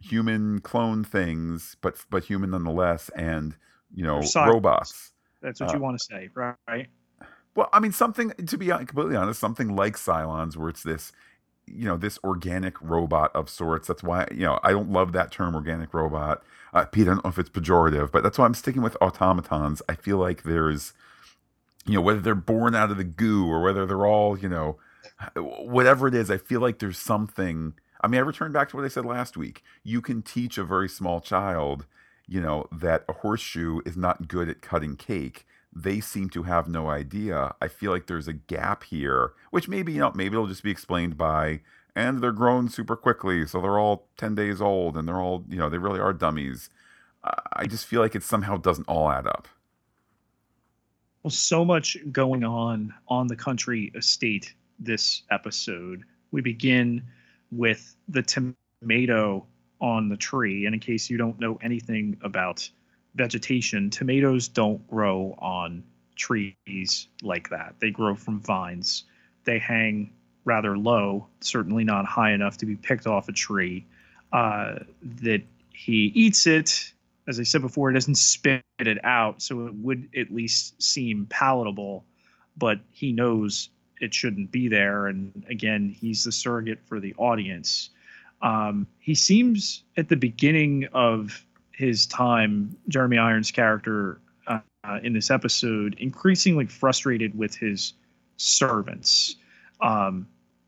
human clone things, but but human nonetheless, and you know robots. That's what uh, you want to say, right? Well, I mean, something to be completely honest, something like Cylons, where it's this, you know, this organic robot of sorts. That's why you know I don't love that term, organic robot. Uh, Pete, I don't know if it's pejorative, but that's why I'm sticking with automatons. I feel like there's, you know, whether they're born out of the goo or whether they're all, you know, whatever it is, I feel like there's something. I mean, I return back to what I said last week. You can teach a very small child, you know, that a horseshoe is not good at cutting cake. They seem to have no idea. I feel like there's a gap here, which maybe, you know, maybe it'll just be explained by, and they're grown super quickly. So they're all 10 days old and they're all, you know, they really are dummies. I just feel like it somehow doesn't all add up. Well, so much going on on the country estate this episode. We begin with the tomato on the tree. And in case you don't know anything about vegetation, tomatoes don't grow on trees like that. They grow from vines. They hang rather low, certainly not high enough to be picked off a tree. Uh, that he eats it, as I said before, it doesn't spit it out, so it would at least seem palatable. But he knows it shouldn't be there. And again, he's the surrogate for the audience. Um, he seems at the beginning of his time, Jeremy Irons' character uh, in this episode, increasingly frustrated with his servants. Um,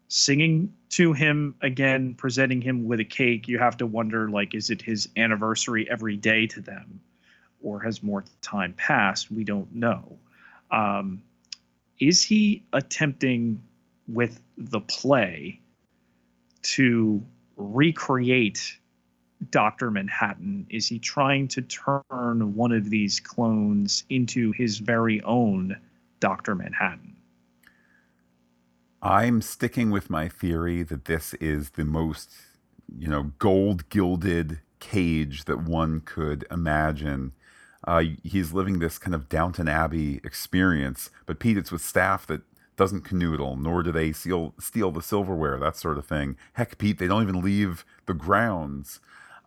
singing to him again, presenting him with a cake, you have to wonder like, is it his anniversary every day to them? Or has more time passed? We don't know. Um, is he attempting with the play to recreate Dr. Manhattan? Is he trying to turn one of these clones into his very own Dr. Manhattan? I'm sticking with my theory that this is the most, you know, gold gilded cage that one could imagine uh, he's living this kind of Downton Abbey experience. But Pete, it's with staff that doesn't canoodle, nor do they steal, steal the silverware, that sort of thing. Heck, Pete, they don't even leave the grounds.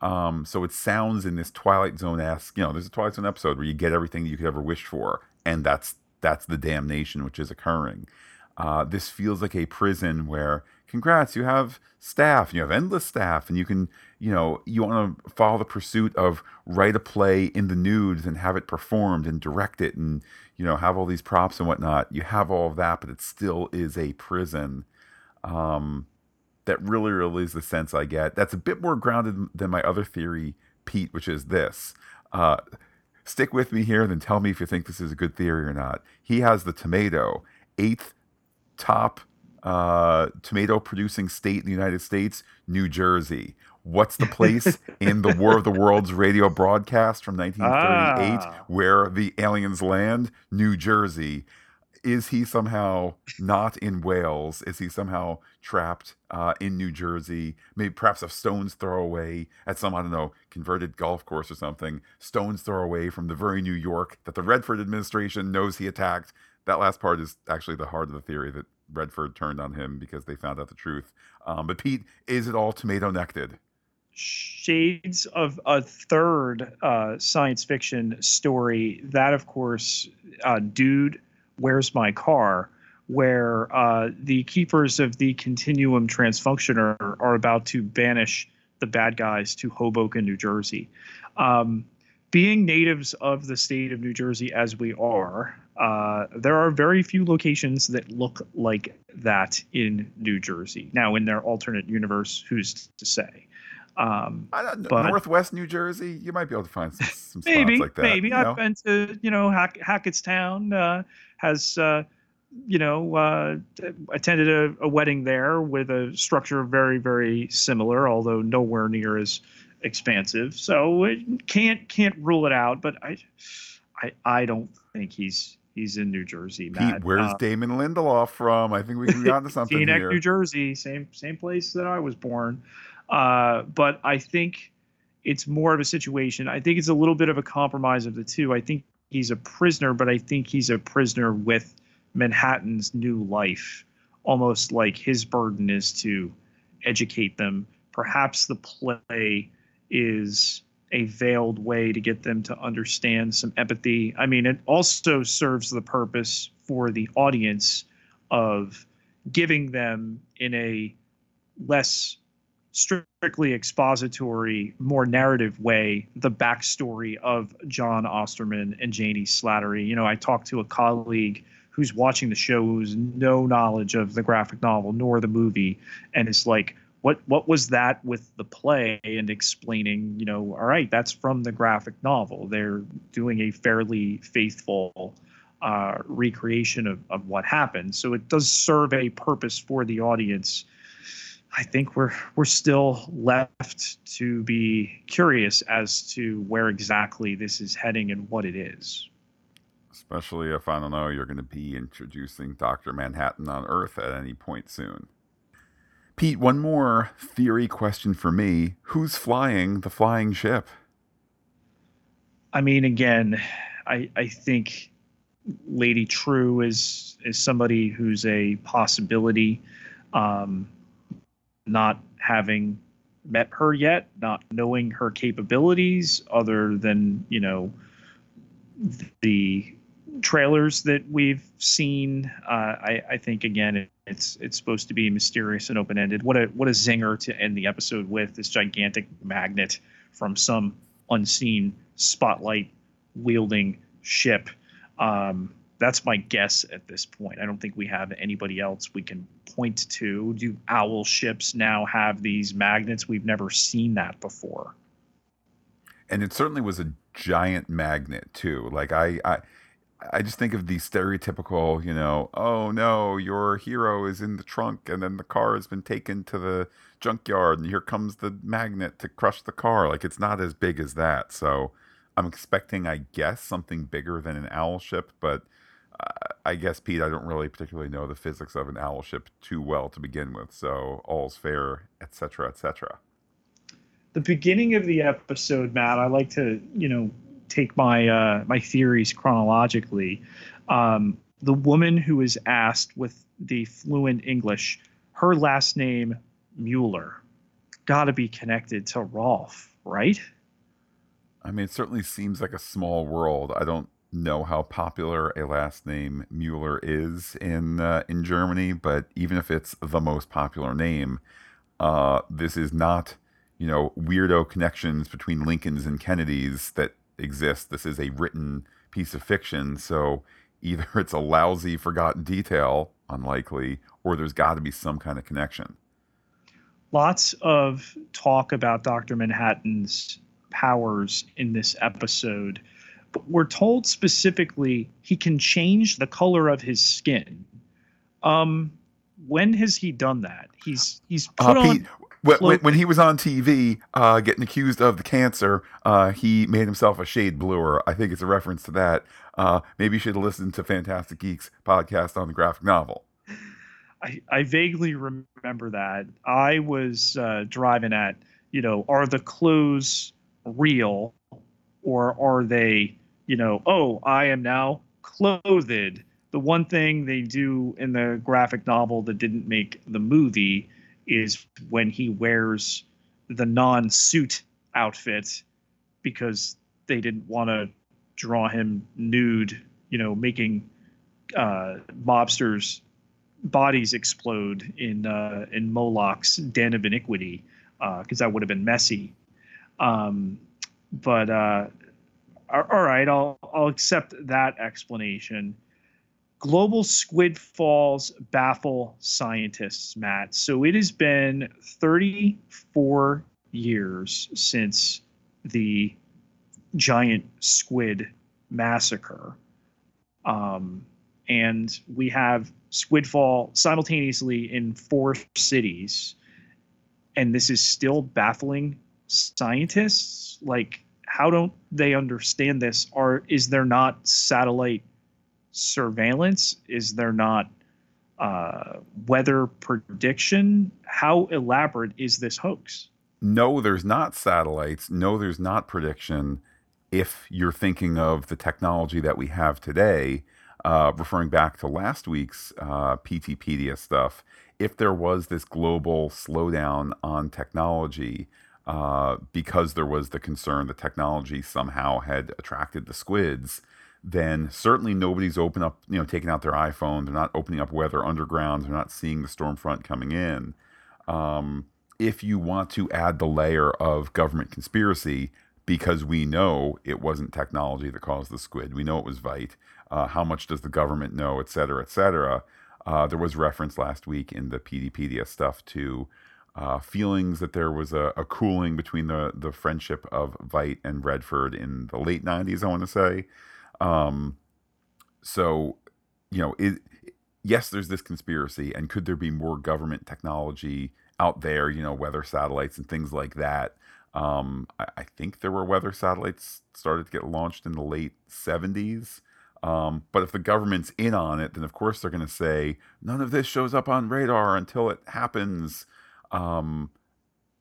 Um, so it sounds in this Twilight Zone esque, you know, there's a Twilight Zone episode where you get everything you could ever wish for, and that's that's the damnation which is occurring. Uh, this feels like a prison where, congrats, you have staff, you have endless staff, and you can, you know, you want to follow the pursuit of write a play in the nudes and have it performed and direct it and, you know, have all these props and whatnot. You have all of that, but it still is a prison. Um, that really, really is the sense I get. That's a bit more grounded than my other theory, Pete, which is this. Uh, stick with me here then tell me if you think this is a good theory or not. He has the tomato, eighth top uh, tomato producing state in the United States, New Jersey. What's the place in the War of the Worlds radio broadcast from 1938 ah. where the aliens land? New Jersey. Is he somehow not in Wales? Is he somehow trapped uh, in New Jersey? Maybe perhaps a stone's throw away at some, I don't know, converted golf course or something. Stone's throw away from the very New York that the Redford administration knows he attacked that last part is actually the heart of the theory that Redford turned on him because they found out the truth. Um, but Pete, is it all tomato nected? Shades of a third uh, science fiction story. That, of course, uh, Dude, Where's My Car? Where uh, the keepers of the Continuum Transfunctioner are about to banish the bad guys to Hoboken, New Jersey. Um, being natives of the state of New Jersey as we are, uh, there are very few locations that look like that in New Jersey. Now, in their alternate universe, who's to say? Um, but, Northwest New Jersey, you might be able to find some, some maybe, like that. Maybe I've know? been to you know Hack, Hackettstown uh, has uh, you know uh, attended a, a, wedding there with a structure very very similar, although nowhere near as expansive. So it can't can't rule it out. But I I I don't think he's he's in New Jersey. Matt. Pete, where's uh, Damon Lindelof from? I think we can get onto something Teaneck, here. New Jersey, same same place that I was born. Uh, but I think it's more of a situation. I think it's a little bit of a compromise of the two. I think he's a prisoner, but I think he's a prisoner with Manhattan's new life, almost like his burden is to educate them. Perhaps the play is a veiled way to get them to understand some empathy. I mean, it also serves the purpose for the audience of giving them in a less strictly expository, more narrative way the backstory of Jon Osterman and Janie Slattery. You know, I talked to a colleague who's watching the show who's no knowledge of the graphic novel nor the movie, and it's like, what what was that with the play and explaining you know all right that's from the graphic novel. They're doing a fairly faithful uh, recreation of, of what happened. So it does serve a purpose for the audience. I think we're we're still left to be curious as to where exactly this is heading and what it is. Especially if i don't know you're going to be introducing dr manhattan on earth at any point soon Pete, one more theory question for me. Who's flying the flying ship? I mean, again, I I think Lady Trieu is is somebody who's a possibility. Um, not having met her yet, not knowing her capabilities, other than you know the trailers that we've seen, uh, I, I, think again it's it's supposed to be mysterious and open ended. What a what a zinger to end the episode with this gigantic magnet from some unseen spotlight wielding ship. Um, that's my guess at this point. I don't think we have anybody else we can point to. Do owl ships now have these magnets? We've never seen that before. And it certainly was a giant magnet too. Like I, I I just think of the stereotypical, you know, oh no, your hero is in the trunk and then the car has been taken to the junkyard and here comes the magnet to crush the car. Like it's not as big as that. So I'm expecting, I guess, something bigger than an owl ship, but uh, I guess, Pete, I don't really particularly know the physics of an owl ship too well to begin with. So all's fair, etc., etc. The beginning of the episode, Matt, I like to, you know, take my uh, my theories chronologically, um, the woman who was asked with the fluent English, her last name Mueller, got to be connected to Rolf, right? I mean, it certainly seems like a small world. I don't know how popular a last name Mueller is in uh, in Germany, but even if it's the most popular name, uh, this is not you know weirdo connections between Lincolns and Kennedys that exist. This is a written piece of fiction, so either it's a lousy, forgotten detail, unlikely, or there's got to be some kind of connection. Lots of talk about Dr. Manhattan's powers in this episode, but we're told specifically he can change the color of his skin. Um, when has he done that? He's he's put uh, on. When, when, he was on TV uh, getting accused of the cancer, uh, he made himself a shade bluer. I think it's a reference to that. Uh, maybe you should listen to Phantastic Geeks podcast on the graphic novel. I, I vaguely remember that. I was uh, driving at, you know, are the clothes real or are they, you know, oh, I am now clothed. The one thing they do in the graphic novel that didn't make the movie is when he wears the non-suit outfit because they didn't want to draw him nude, you know, making uh, mobsters' bodies explode in uh, in Moloch's Den of Iniquity, because uh, that would have been messy. Um, but uh, all right, I'll I'll accept that explanation global squid falls baffle scientists, Matt. So it has been 34 years since the giant squid massacre. Um, and we have squid fall simultaneously in four cities. And this is still baffling scientists. Like, how don't they understand this? Or is there not satellite surveillance? Is there not uh, weather prediction? How elaborate is this hoax? No, there's not satellites. No, there's not prediction. If you're thinking of the technology that we have today, uh, referring back to last week's uh, Peteypedia stuff, if there was this global slowdown on technology uh, because there was the concern that technology somehow had attracted the squids, then certainly nobody's open up, you know, taking out their iPhone. They're not opening up Weather Underground. They're not seeing the storm front coming in. Um, if you want to add the layer of government conspiracy, because we know it wasn't technology that caused the squid, we know it was Veidt. Uh, how much does the government know, et cetera, et cetera? Uh, there was reference last week in the Peteypedia stuff to uh, feelings that there was a, a, cooling between the, the friendship of Veidt and Redford in the late 90s, I want to say. Um, so, you know, it, yes, there's this conspiracy, and could there be more government technology out there, you know, weather satellites and things like that? Um, I, I, think there were weather satellites started to get launched in the late 70s. Um, but if the government's in on it, then of course they're going to say none of this shows up on radar until it happens. Um,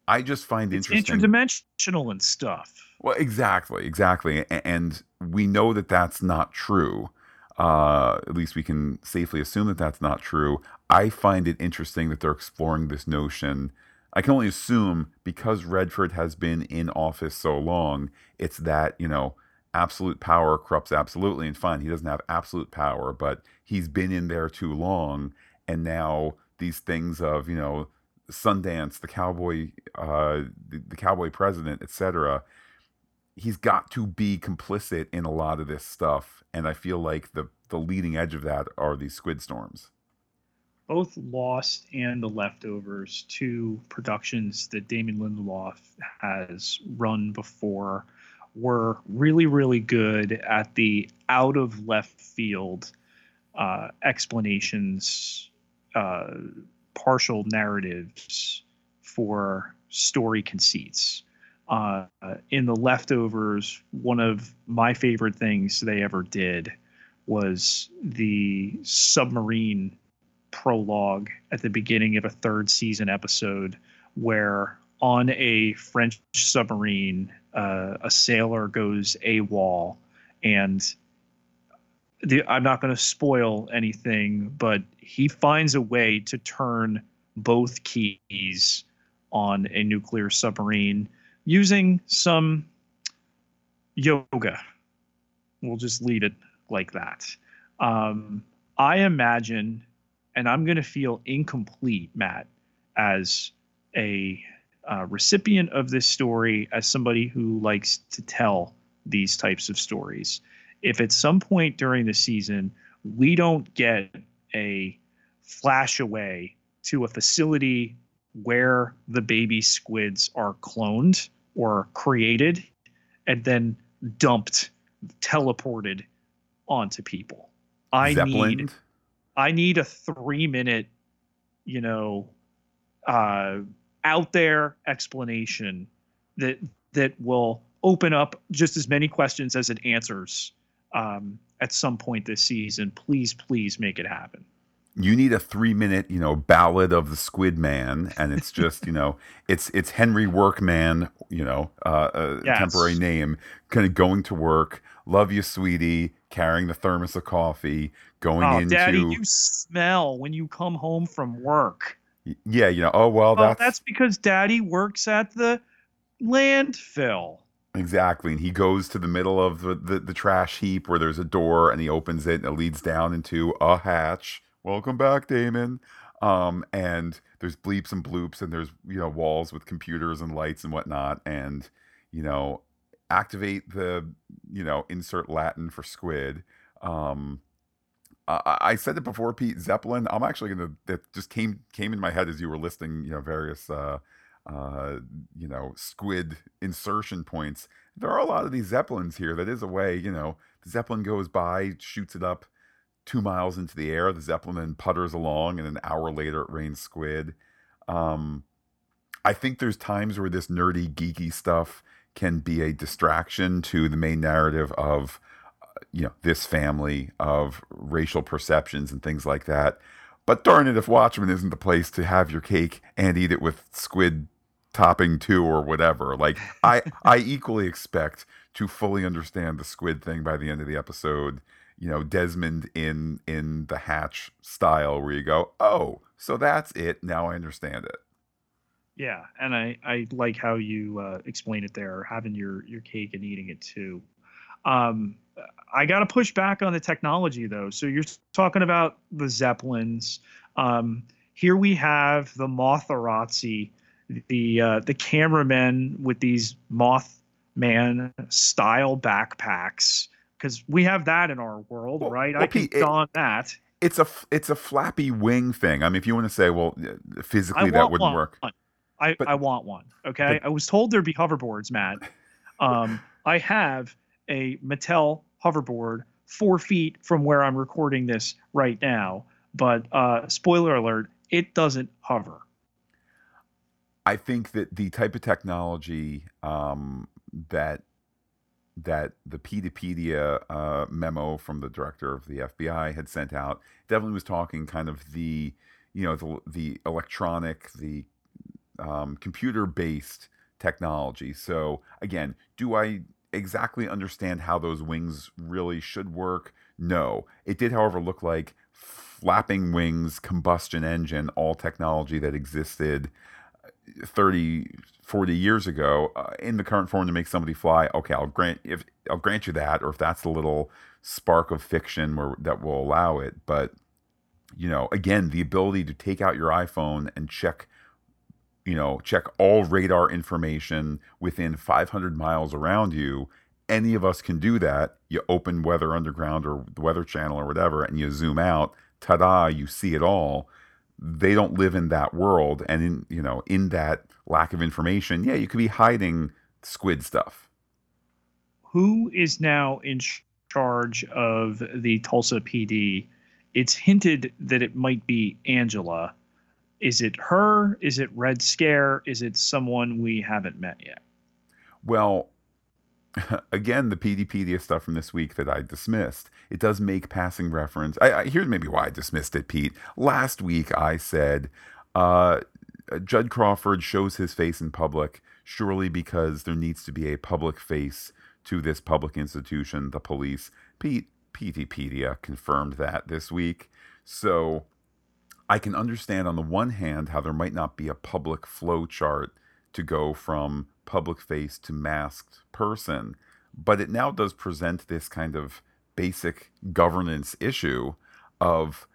I just find it's interesting interdimensional and stuff. Well, exactly, exactly, and we know that that's not true. Uh, at least we can safely assume that that's not true. I find it interesting that they're exploring this notion. I can only assume because Redford has been in office so long, it's that you know absolute power corrupts absolutely, and fine, he doesn't have absolute power, but he's been in there too long, and now these things of you know Sundance, the cowboy, uh, the, the cowboy president, etc. He's got to be complicit in a lot of this stuff, and I feel like the the leading edge of that are these squid storms. Both Lost and The Leftovers, two productions that Damon Lindelof has run before, were really, really good at the out of left field uh, explanations, uh, partial narratives for story conceits. Uh, in the leftovers, one of my favorite things they ever did was the submarine prologue at the beginning of a third season episode where on a French submarine, uh, a sailor goes AWOL and the, I'm not going to spoil anything, but he finds a way to turn both keys on a nuclear submarine using some yoga. We'll just leave it like that. Um, I imagine, and I'm going to feel incomplete, Matt, as a uh, recipient of this story, as somebody who likes to tell these types of stories if at some point during the season we don't get a flash away to a facility where the baby squids are cloned or created and then dumped, teleported onto people. I Zeppelin. need I need a three minute, you know, uh, out there explanation that that will open up just as many questions as it answers um, at some point this season. Please, please make it happen. You need a three minute, you know, ballad of the Squid Man, and it's just, you know, it's it's Henry Workman, you know, uh, a yes. temporary name, kind of going to work. Love you, sweetie. Carrying the thermos of coffee, going oh, into. Daddy, you smell when you come home from work. Yeah, you know. Oh well, that's that's because Daddy works at the landfill. Exactly. And he goes to the middle of the, the, the, trash heap where there's a door and he opens it and it leads down into a hatch. Welcome back, Damon. Um, and there's bleeps and bloops and there's, you know, walls with computers and lights and whatnot. And, you know, activate the, you know, insert Latin for squid. Um, I, I said it before, Pete Zeppelin. I'm actually going to, that just came, came in my head as you were listing, you know, various, uh, uh, you know, squid insertion points. There are a lot of these zeppelins here. That is a way, you know, the zeppelin goes by, shoots it up two miles into the air. The zeppelin then putters along, and an hour later it rains squid. Um, I think there's times where this nerdy, geeky stuff can be a distraction to the main narrative of, uh, you know, this family of racial perceptions and things like that. But darn it, if Watchmen isn't the place to have your cake and eat it with squid topping two or whatever. Like I I equally expect to fully understand the squid thing by the end of the episode. you know Desmond in in the Hatch style, where you go, oh, so that's it. Now I understand it. Yeah, and I I like how you uh, explain it there, having your your cake and eating it too. Um, I got to push back on the technology though. So you're talking about the Zeppelins. Um, here we have the Motharazi, the uh, the cameramen with these Mothman style backpacks because we have that in our world, well, right? Well, I can don that. It's a it's a flappy wing thing. I mean, if you want to say, well, physically that wouldn't one. work. I, but, I want one. Okay, but, I was told there'd be hoverboards, Matt. Um, I have a Mattel hoverboard four feet from where I'm recording this right now. But uh, spoiler alert, it doesn't hover. I think that the type of technology um, that that the Peteypedia uh, memo from the director of the FBI had sent out definitely was talking kind of the you know the the electronic the um, computer based technology. So again, do I exactly understand how those wings really should work? No. It did, however, look like flapping wings, combustion engine, all technology that existed 30, 40 years ago uh, in the current form to make somebody fly. Okay, I'll grant if I'll grant you that, or if that's the little spark of fiction where, that will allow it. But you know, again, the ability to take out your iPhone and check you know, check all radar information within 500 miles around you. Any of us can do that. You open Weather Underground or the Weather Channel or whatever, and you zoom out. Ta da! You see it all. They don't live in that world, and in you know, in that lack of information, yeah, you could be hiding squid stuff. Who is now in charge of the Tulsa PD? It's hinted that it might be Angela is it her? Is it Red Scare? Is it someone we haven't met yet? Well, again, the Peteypedia stuff from this week that I dismissed, it does make passing reference. I, I, here's maybe why I dismissed it, Pete. Last week I said uh, Judd Crawford shows his face in public surely because there needs to be a public face to this public institution, the police. Pete, Peteypedia confirmed that this week. So I can understand on the one hand how there might not be a public flow chart to go from public face to masked person, but it now does present this kind of basic governance issue of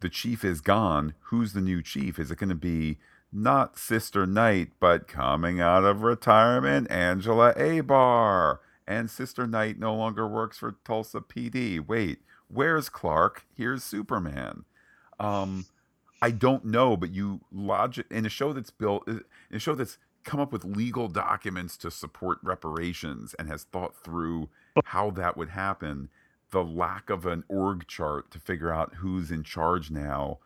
the chief is gone. Who's the new chief? Is it going to be not Sister Night, but coming out of retirement, Angela Abar? And Sister Night no longer works for Tulsa PD. Wait, where's Clark? Here's Superman. Um, I don't know, but you logic in a show that's built in a show that's come up with legal documents to support reparations and has thought through how that would happen. The lack of an org chart to figure out who's in charge now.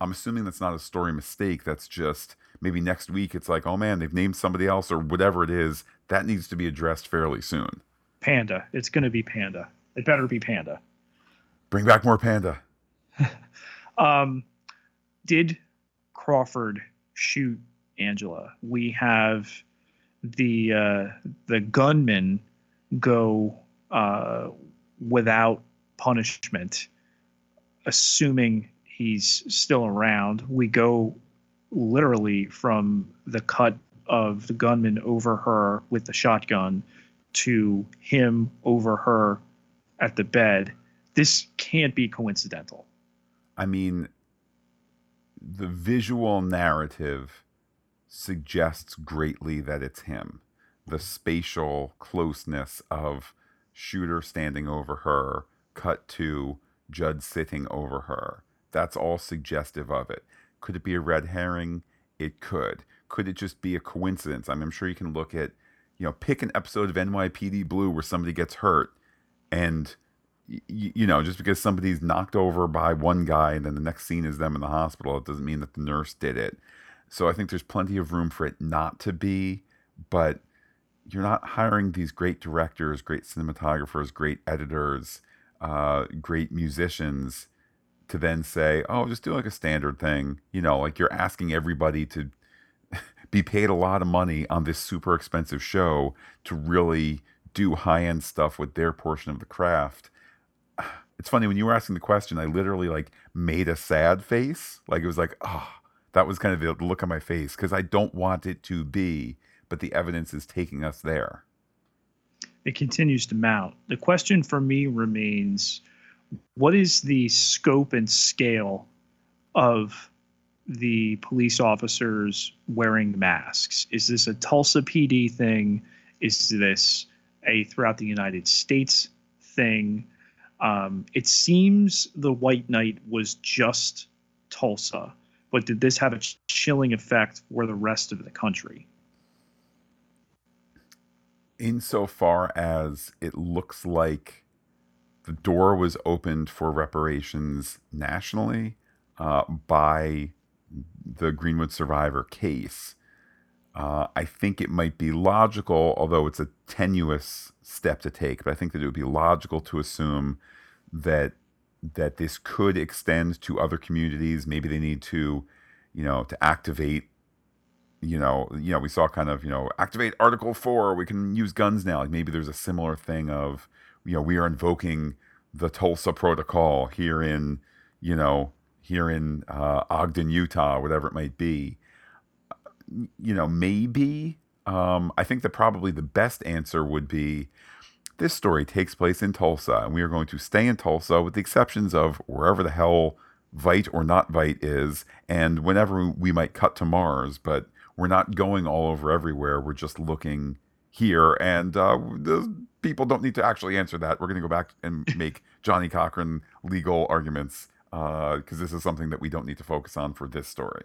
I'm assuming that's not a story mistake. That's just maybe next week it's like, oh man, they've named somebody else or whatever it is. That needs to be addressed fairly soon. Panda. It's going to be Panda. It better be Panda. Bring back more Panda. um, did Crawford shoot Angela? We have the uh, the gunman go uh, without punishment, assuming he's still around. We go literally from the cut of the gunman over her with the shotgun to him over her at the bed. This can't be coincidental. I mean, the visual narrative suggests greatly that it's him. The spatial closeness of shooter standing over her, cut to Judd sitting over her. That's all suggestive of it. Could it be a red herring? It could. Could it just be a coincidence? I mean, I'm sure you can look at, you know, pick an episode of NYPD Blue where somebody gets hurt and you, you know, just because somebody's knocked over by one guy and then the next scene is them in the hospital, it doesn't mean that the nurse did it. So I think there's plenty of room for it not to be, but you're not hiring these great directors, great cinematographers, great editors, uh, great musicians to then say, oh, just do like a standard thing. You know, like you're asking everybody to be paid a lot of money on this super expensive show to really do high end stuff with their portion of the craft it's funny when you were asking the question, I literally like made a sad face. Like it was like, oh, that was kind of the look on my face because I don't want it to be, but the evidence is taking us there. It continues to mount. The question for me remains what is the scope and scale of the police officers wearing masks? Is this a Tulsa PD thing? Is this a throughout the United States thing? Um, it seems the White Night was just Tulsa, but did this have a chilling effect for the rest of the country? Insofar as it looks like the door was opened for reparations nationally uh, by the Greenwood survivor case, uh, I think it might be logical, although it's a tenuous step to take, but I think that it would be logical to assume that that this could extend to other communities. Maybe they need to, you know, to activate. You know, you know, we saw kind of, you know, activate Article Four. We can use guns now. Like maybe there's a similar thing of, you know, we are invoking the Tulsa Protocol here in, you know, here in uh, Ogden, Utah, whatever it might be. You know, maybe. Um, I think that probably the best answer would be this story takes place in Tulsa, and we are going to stay in Tulsa with the exceptions of wherever the hell Veidt or not Veidt is, and whenever we might cut to Mars, but we're not going all over everywhere. We're just looking here, and uh, the people don't need to actually answer that. We're going to go back and make Johnnie Cochran legal arguments because uh, this is something that we don't need to focus on for this story.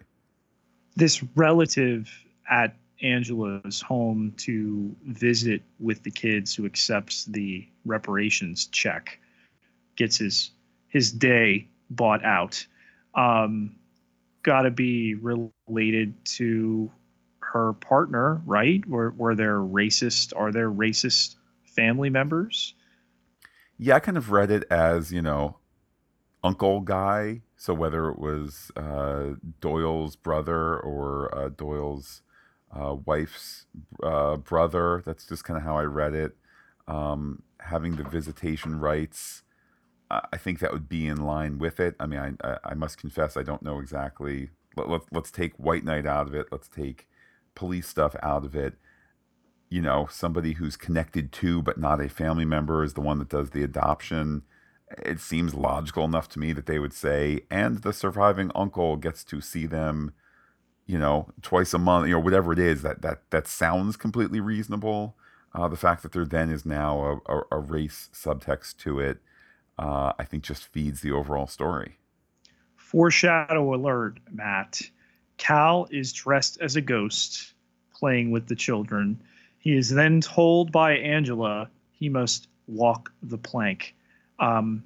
This relative at Angela's home to visit with the kids who accepts the reparations check gets his his day bought out. Um, Got to be related to her partner, right? Were were there racist? Are there racist family members? Yeah, I kind of read it as you know uncle guy. So whether it was uh, Doyle's brother or uh, Doyle's uh, wife's uh, brother, that's just kind of how I read it. Um, having the visitation rights, I think that would be in line with it. I mean, I, I must confess, I don't know exactly. Let, let, let's take White Night out of it. Let's take police stuff out of it you know somebody who's connected to but not a family member is the one that does the adoption it seems logical enough to me that they would say, and the surviving uncle gets to see them, you know, twice a month, you know, whatever it is. That that that sounds completely reasonable. Uh, the fact that there then is now a, a, a race subtext to it, uh, I think, just feeds the overall story. Foreshadow alert, Matt. Cal is dressed as a ghost, playing with the children. He is then told by Angela he must walk the plank um,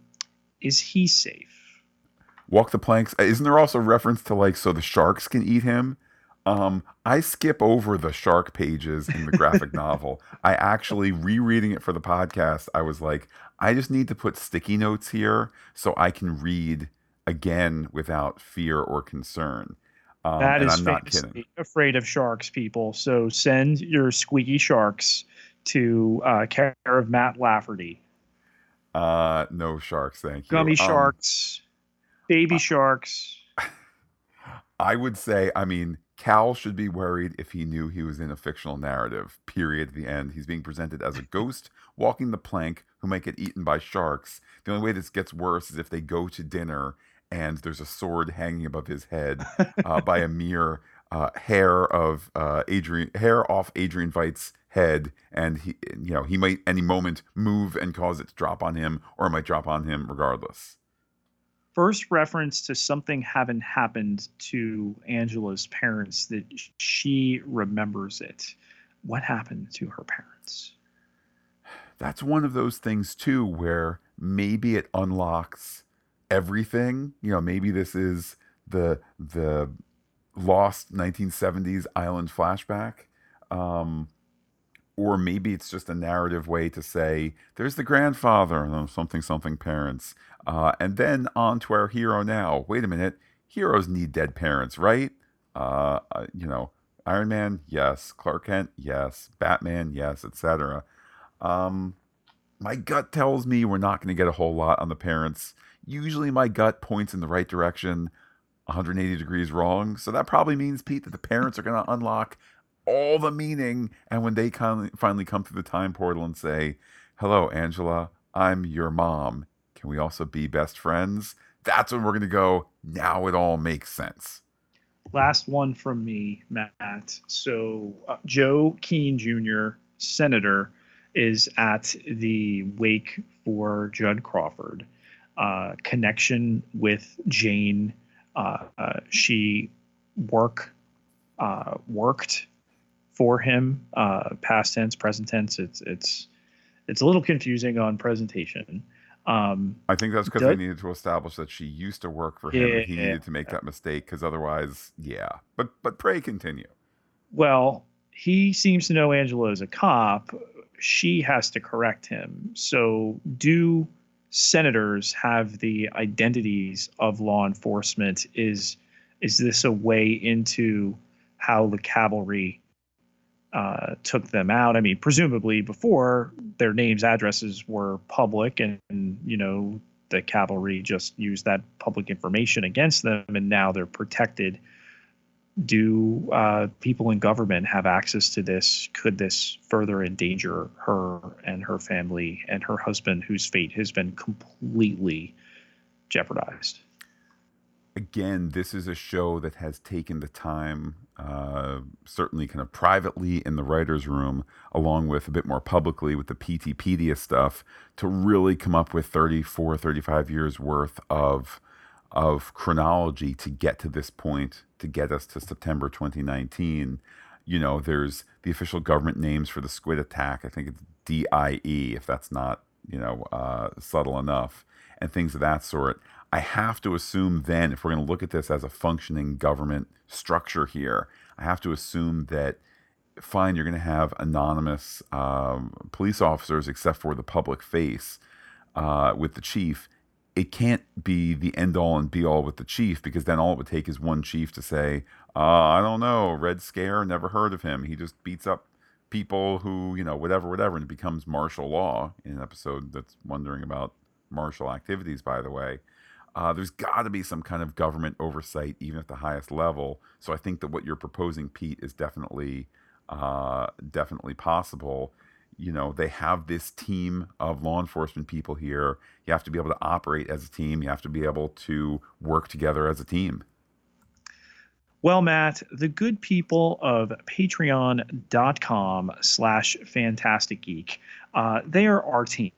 is he safe? Walk the planks. Uh, isn't there also a reference to like so the sharks can eat him? Um, I skip over the shark pages in the graphic novel. I actually rereading it for the podcast. I was like, I just need to put sticky notes here so I can read again without fear or concern. Um, that is I'm not kidding. Afraid of sharks, people. So send your squeaky sharks to uh, care of Matt Lafferty. Uh, no sharks, thank you. Gummy um, sharks, baby sharks. I would say, I mean, Cal should be worried if he knew he was in a fictional narrative. Period. The end. He's being presented as a ghost walking the plank who might get eaten by sharks. The only way this gets worse is if they go to dinner and there's a sword hanging above his head uh, by a mere uh, hair of uh, Adrian hair off Adrian Veidt's head, and he you know he might any moment move and cause it to drop on him, or it might drop on him regardless. First reference to something having happened to Angela's parents that she remembers it. What happened to her parents? That's one of those things too, where maybe it unlocks everything. You know, maybe this is the the lost 1970s island flashback. Um, or maybe it's just a narrative way to say there's the grandfather and something something parents uh, and then on to our hero now wait a minute heroes need dead parents right uh, uh you know iron man yes clark kent yes batman yes etc um, my gut tells me we're not going to get a whole lot on the parents. Usually my gut points in the right direction, 180 degrees wrong. So that probably means, Pete, that the parents are going to unlock all the meaning. And when they finally come through the time portal and say, Hello, Angela, I'm your mom. Can we also be best friends? That's when we're going to go, now it all makes sense. Last one from me, Matt. So, uh, Joe Keene Jr., Senator, is at the wake for Judd Crawford. Uh, connection with Jane. Uh, uh, she work uh, worked for him. Uh, past tense, present tense. It's it's it's a little confusing on presentation. Um, I think that's because we needed to establish that she used to work for him. Yeah, and he needed to make that mistake because otherwise, yeah. But but pray continue. Well, he seems to know Angela is a cop. She has to correct him. So do senators have the identities of law enforcement? Is is this a way into how the cavalry uh, took them out. I mean, presumably before their names, addresses were public, and, and, you know the cavalry just used that public information against them, and now they're protected. Do uh, people in government have access to this? Could this further endanger her and her family and her husband, whose fate has been completely jeopardized? Again, this is a show that has taken the time, uh, certainly kind of privately in the writer's room, along with a bit more publicly with the Peteypedia stuff, to really come up with 34, 35 years worth of, of chronology to get to this point, to get us to September 2019. You know, there's the official government names for the squid attack. I think it's DIE, if that's not, you know, uh, subtle enough, and things of that sort. I have to assume then, if we're going to look at this as a functioning government structure here, I have to assume that fine, you're going to have anonymous um, police officers, except for the public face uh, with the chief. It can't be the end all and be all with the chief because then all it would take is one chief to say, uh, I don't know, Red Scare, never heard of him. He just beats up people who, you know, whatever, whatever, and it becomes martial law in an episode that's wondering about martial activities, by the way. Uh, there's got to be some kind of government oversight, even at the highest level. So I think that what you're proposing, Pete, is definitely uh, definitely possible. You know, they have this team of law enforcement people here. You have to be able to operate as a team. You have to be able to work together as a team. Well, Matt, the good people of patreon.com slash Phantastic Geek, uh, they are our team.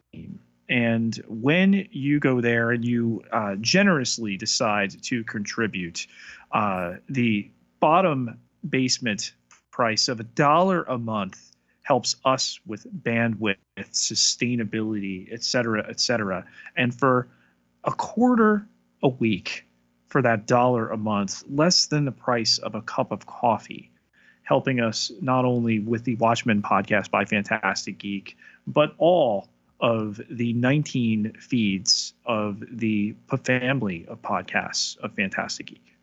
And when you go there and you uh, generously decide to contribute, uh, the bottom basement price of a dollar a month helps us with bandwidth, sustainability, et cetera, et cetera. And for a quarter a week for that dollar a month, less than the price of a cup of coffee, helping us not only with the Watchmen podcast by Phantastic Geek, but all of the 19 feeds of the family of podcasts of Phantastic Geek.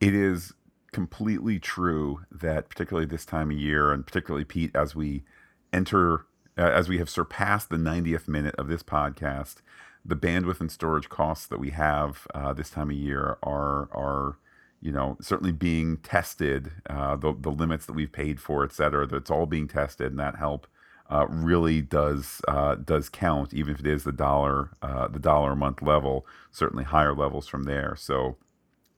It is completely true that, particularly this time of year, and particularly Pete, as we enter, uh, as we have surpassed the 90th minute of this podcast, the bandwidth and storage costs that we have uh, this time of year are are you know certainly being tested. Uh, the the limits that we've paid for, et cetera, that's all being tested, and that help uh, really does uh, does count, even if it is the dollar uh, the dollar a month level. Certainly higher levels from there. So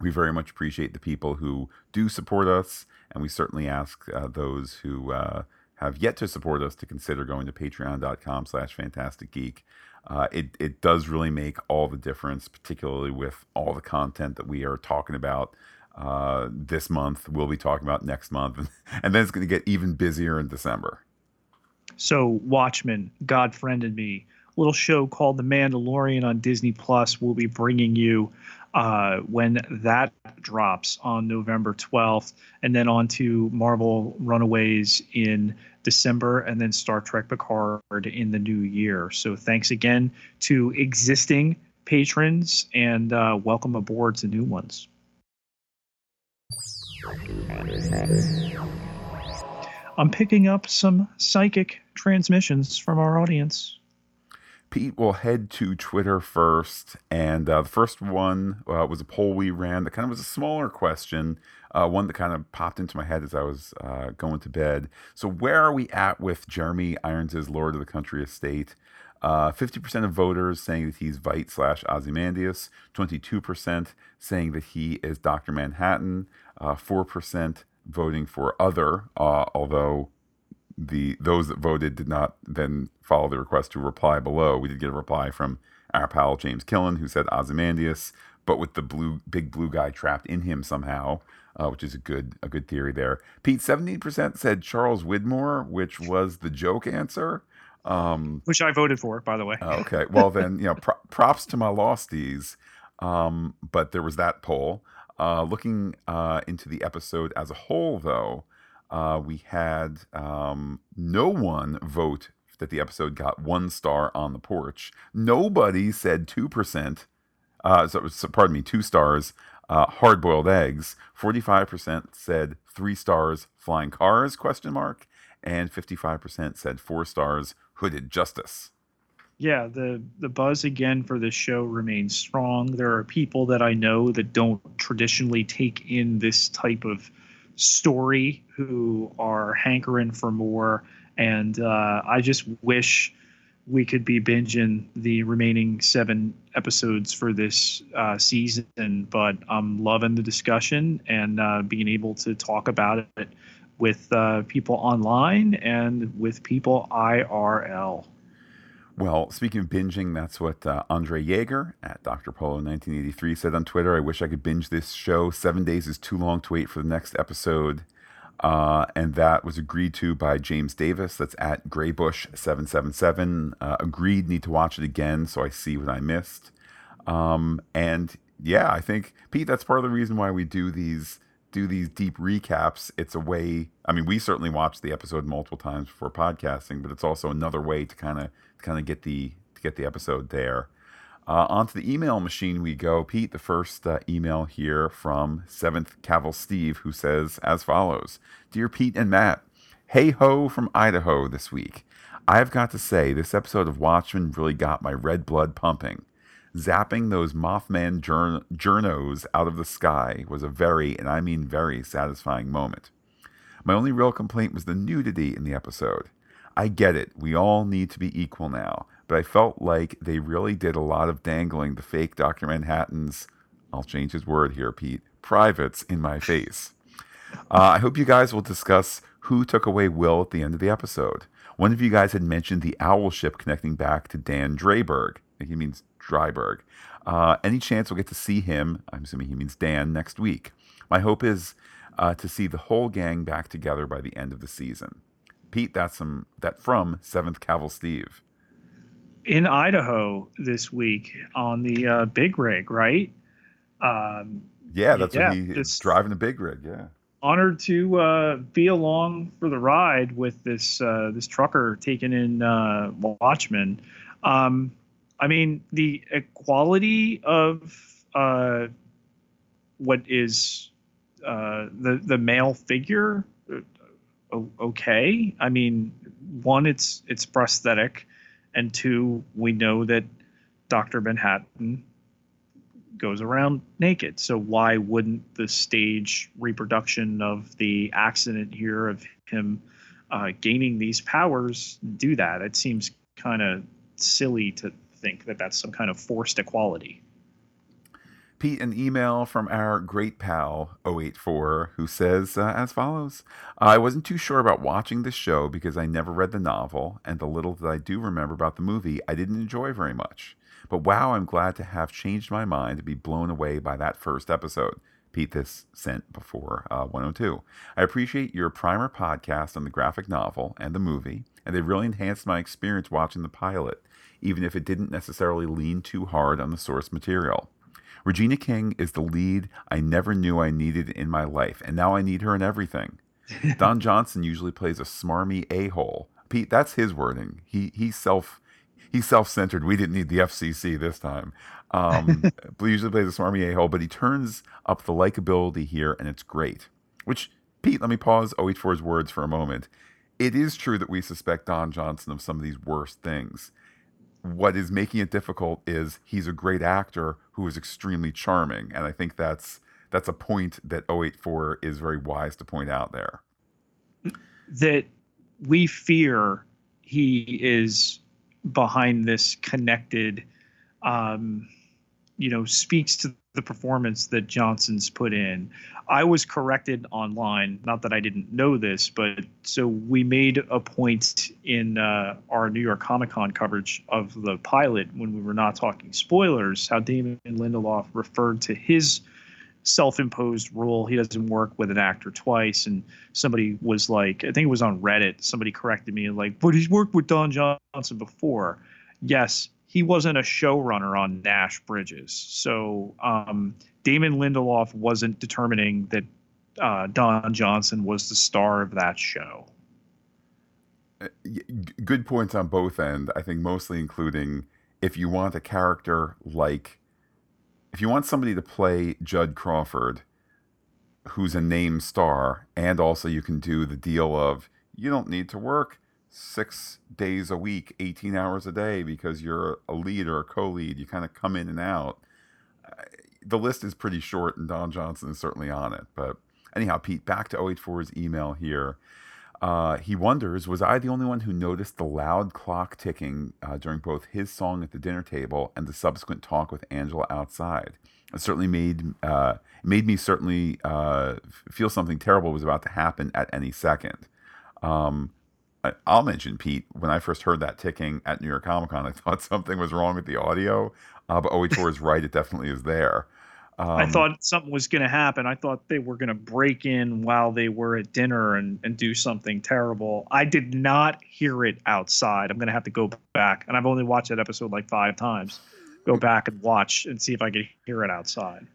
we very much appreciate the people who do support us, and we certainly ask uh, those who uh, have yet to support us to consider going to Patreon.com/slash Phantastic Geek. Uh, it it does really make all the difference, particularly with all the content that we are talking about. Uh, this month we'll be talking about next month and then it's going to get even busier in december so Watchmen, God Friended Me, little show called The Mandalorian on Disney Plus will be bringing you uh, when that drops on November 12th, and then on to Marvel Runaways in December, and then Star Trek Picard in the new year. So thanks again to existing patrons, and uh, welcome aboard to new ones. I'm picking up some psychic transmissions from our audience. Pete will head to Twitter first. And uh, the first one uh, was a poll we ran that kind of was a smaller question, uh, one that kind of popped into my head as I was uh, going to bed. So, where are we at with Jeremy Irons' Lord of the Country estate? Uh, 50% of voters saying that he's Veidt slash Ozymandias, 22% saying that he is Dr. Manhattan, uh, 4% voting for other, although the those that voted did not then follow the request to reply below. We did get a reply from our pal James Killen who said Ozymandias, but with the blue big blue guy trapped in him somehow, uh, which is a good a good theory there. Pete, seventeen percent said Charles Widmore, which was the joke answer. Um, which I voted for, by the way. okay, well then you know pro- props to my losties, um, but there was that poll. Uh, looking uh, into the episode as a whole, though, uh, we had um, no one vote that the episode got one star on the porch. Nobody said 2%. Uh, so, so, pardon me, two stars, uh, hard boiled eggs. 45% said three stars, flying cars, question mark. And 55% said four stars, hooded justice. Yeah, the the buzz again for this show remains strong. There are people that I know that don't traditionally take in this type of story who are hankering for more. And uh, I just wish we could be binging the remaining seven episodes for this uh, season. But I'm loving the discussion and uh, being able to talk about it with uh, people online and with people IRL. Well, speaking of binging, that's what uh, Andre Yeager at Dr. Polo 1983 said on Twitter. I wish I could binge this show. Seven days is too long to wait for the next episode. Uh, and that was agreed to by James Davis. That's at Graybush777. Uh, agreed, need to watch it again so I see what I missed. Um, and yeah, I think, Pete, that's part of the reason why we do these do these deep recaps, it's a way. I mean, we certainly watch the episode multiple times before podcasting, but it's also another way to kind of kind of get the to get the episode there. Uh, onto the email machine we go. Pete, the first uh, email here from Seventh Cavill Steve, who says as follows: Dear Pete and Matt, hey ho from Idaho this week. I've got to say, this episode of Watchmen really got my red blood pumping zapping those Mothman journos out of the sky was a very, and I mean very, satisfying moment. My only real complaint was the nudity in the episode. I get it, we all need to be equal now, but I felt like they really did a lot of dangling the fake Dr. Manhattan's, I'll change his word here, Pete, privates in my face. Uh, I hope you guys will discuss who took away Will at the end of the episode. One of you guys had mentioned the owl ship connecting back to Dan Dreiberg. He means Dryberg. Uh, any chance we'll get to see him, I'm assuming he means Dan, next week. My hope is uh, to see the whole gang back together by the end of the season. Pete, that's some that from Seventh Caval Steve. In Idaho this week on the uh, big rig, right? Um, yeah, that's yeah, what he's driving the big rig. Yeah, honored to uh, be along for the ride with this uh, this trucker taking in uh, Watchmen. Um, I mean, the equality of uh, what is uh, the the male figure uh, okay. I mean, one, it's it's prosthetic, and two, we know that Doctor Manhattan goes around naked. So why wouldn't the stage reproduction of the accident here of him uh, gaining these powers do that? It seems kind of silly to think that that's some kind of forced equality. Pete, an email from our great pal 084 who says uh, as follows I wasn't too sure about watching this show because I never read the novel, and the little that I do remember about the movie I didn't enjoy very much. But wow, I'm glad to have changed my mind to be blown away by that first episode. Pete, this sent before uh, 102. I appreciate your primer podcast on the graphic novel and the movie, and they really enhanced my experience watching the pilot even if it didn't necessarily lean too hard on the source material. Regina King is the lead I never knew I needed in my life, and now I need her in everything. Don Johnson usually plays a smarmy a-hole. Pete, that's his wording. He he's self he's self-centered. We didn't need the FCC this time. Um, he usually plays a smarmy a-hole, but he turns up the likability here, and it's great. Which Pete, let me pause 084's words for a moment. It is true that we suspect Don Johnson of some of these worst things what is making it difficult is he's a great actor who is extremely charming, and I think that's that's a point that 084 is very wise to point out there. That we fear he is behind this connected, um, you know, speaks to the performance that Johnson's put in. I was corrected online, not that I didn't know this, but so we made a point in uh, our New York Comic Con coverage of the pilot when we were not talking spoilers, how Damon Lindelof referred to his self-imposed rule. He doesn't work with an actor twice. And somebody was like, I think it was on Reddit. Somebody corrected me like, but he's worked with Don Johnson before. Yes, he wasn't a showrunner on Nash Bridges. So um, Damon Lindelof wasn't determining that uh, Don Johnson was the star of that show. Uh, good points on both end. I think mostly including if you want a character like if you want somebody to play Judd Crawford, who's a name star, and also you can do the deal of you don't need to work six days a week, 18 hours a day because you're a lead or a co lead. You kind of come in and out. The list is pretty short, and Don Johnson is certainly on it. But anyhow, Pete, back to 084's email here. Uh, he wonders, was I the only one who noticed the loud clock ticking uh, during both his song at the dinner table and the subsequent talk with Angela outside? It certainly made uh, made me certainly uh, feel something terrible was about to happen at any second. Um, I, will mention Pete. When I first heard that ticking at New York Comic Con, I thought something was wrong with the audio. Uh, but 084 is right; it definitely is there. Um, I thought something was going to happen. I thought they were going to break in while they were at dinner and, and do something terrible. I did not hear it outside. I'm going to have to go back. And I've only watched that episode like five times. Go back and watch and see if I can hear it outside.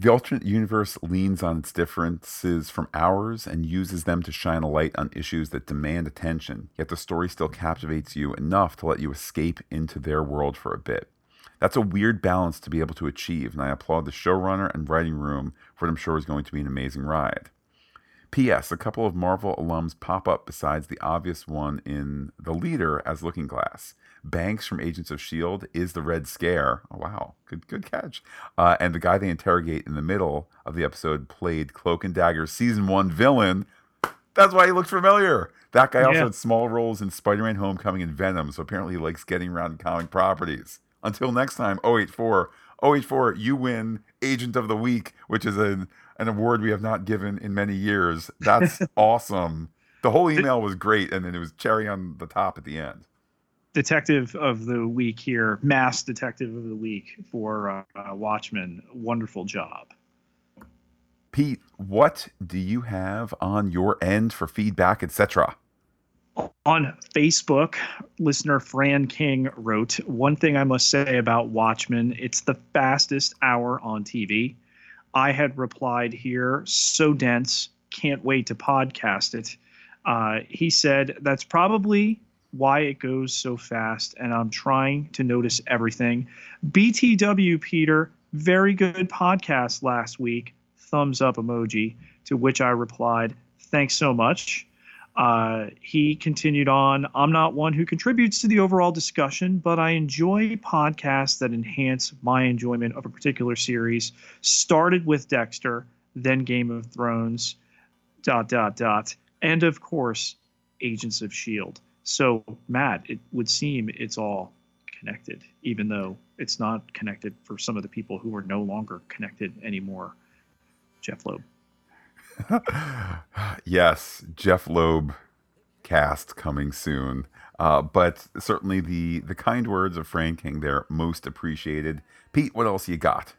The alternate universe leans on its differences from ours and uses them to shine a light on issues that demand attention, yet the story still captivates you enough to let you escape into their world for a bit. That's a weird balance to be able to achieve, and I applaud the showrunner and writing room for what I'm sure is going to be an amazing ride. P.S. A couple of Marvel alums pop up besides the obvious one in The Leader as Looking Glass. Banks from Agents of S.H.I.E.L.D. is the Red Scare. Oh, wow. Good, good catch. Uh, and the guy they interrogate in the middle of the episode played Cloak and Dagger season one villain. That's why he looks familiar. That guy also had small roles in Spider Man Homecoming and Venom, so apparently he likes getting around comic properties. Until next time, 084. 084, you win Agent of the Week, which is an, an award we have not given in many years. That's awesome. The whole email was great, and then it was cherry on the top at the end. Detective of the Week here, Mass Detective of the Week for uh, uh, Watchmen. Wonderful job. Pete, what do you have on your end for feedback, etc.? on Facebook, listener Fran King wrote, One thing I must say about Watchmen, it's the fastest hour on TV. I had replied here, so dense, can't wait to podcast it. Uh, he said, That's probably why it goes so fast, and I'm trying to notice everything. BTW, Peter, very good podcast last week. Thumbs up emoji. To which I replied, Thanks so much. Uh, he continued on I'm not one who contributes to the overall discussion, but I enjoy podcasts that enhance my enjoyment of a particular series. Started with Dexter, then Game of Thrones, dot, dot, dot. And of course, Agents of S.H.I.E.L.D. So, Matt, it would seem it's all connected, even though it's not connected for some of the people who are no longer connected anymore. Jeph Loeb. yes, Jeph Loeb cast coming soon. Uh, but certainly the the kind words of Fran King there most appreciated. Pete, what else you got?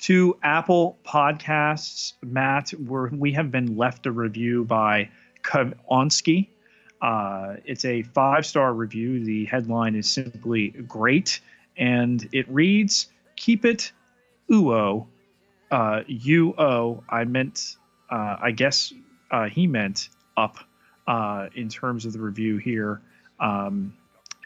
To Apple Podcasts, Matt, we we have been left a review by Kavonsky. Uh, it's a five star review. The headline is simply great, and it reads, "Keep it, uo, uh, uo." I meant uh, I guess uh, he meant up uh, in terms of the review here. Um,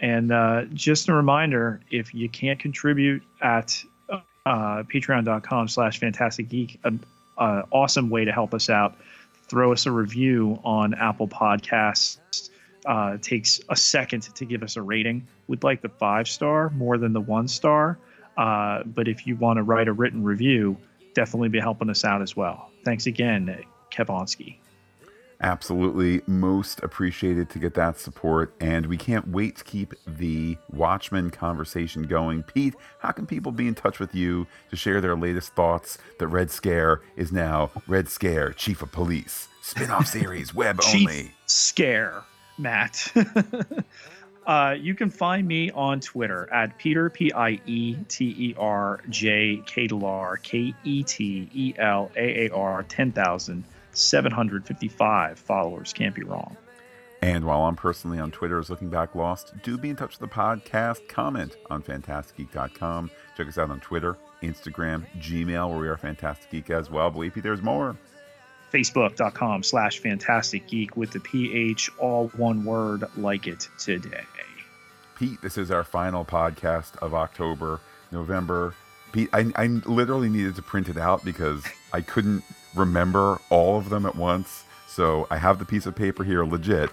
and uh, just a reminder, if you can't contribute at uh, patreon.com slash Phantastic Geek, an awesome way to help us out. Throw us a review on Apple Podcasts. uh, takes a second to give us a rating. We'd like the five star more than the one star. Uh, but if you want to write a written review, definitely be helping us out as well. Thanks again, Kevonsky. Absolutely most appreciated to get that support. And we can't wait to keep the Watchmen conversation going. Pete, how can people be in touch with you to share their latest thoughts that Red Scare is now Red Scare, Chief of Police? Spin off series, web Chief only. Scare, Matt. Uh, you can find me on Twitter at Peter P I E T E R J K K E T E L A A R ten thousand seven hundred fifty five followers. Can't be wrong. And while I'm personally on Twitter as Looking Back Lost, do be in touch with the podcast. Comment on phantasticgeek.com. Check us out on Twitter, Instagram, Gmail, where we are Phantastic Geek as well. Believe me, there's more facebook.com slash Phantastic Geek with the ph all one word like it today pete this is our final podcast of october november pete I, I literally needed to print it out because i couldn't remember all of them at once so i have the piece of paper here legit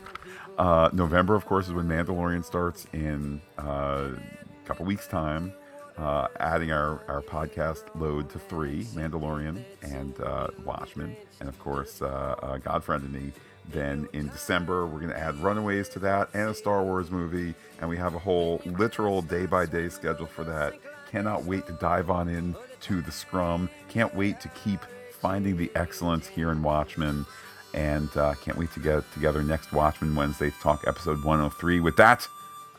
uh, november of course is when mandalorian starts in uh, a couple weeks time uh, adding our, our podcast load to three Mandalorian and uh, Watchmen, and of course, uh, uh God Friended Me. Then in December, we're going to add Runaways to that and a Star Wars movie, and we have a whole literal day by day schedule for that. Cannot wait to dive on in to the scrum. Can't wait to keep finding the excellence here in Watchmen. And uh, can't wait to get together next Watchmen Wednesday to talk episode 103. With that,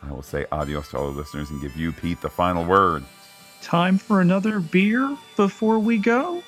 I will say adios to all the listeners and give you, Pete, the final word. Time for another beer before we go?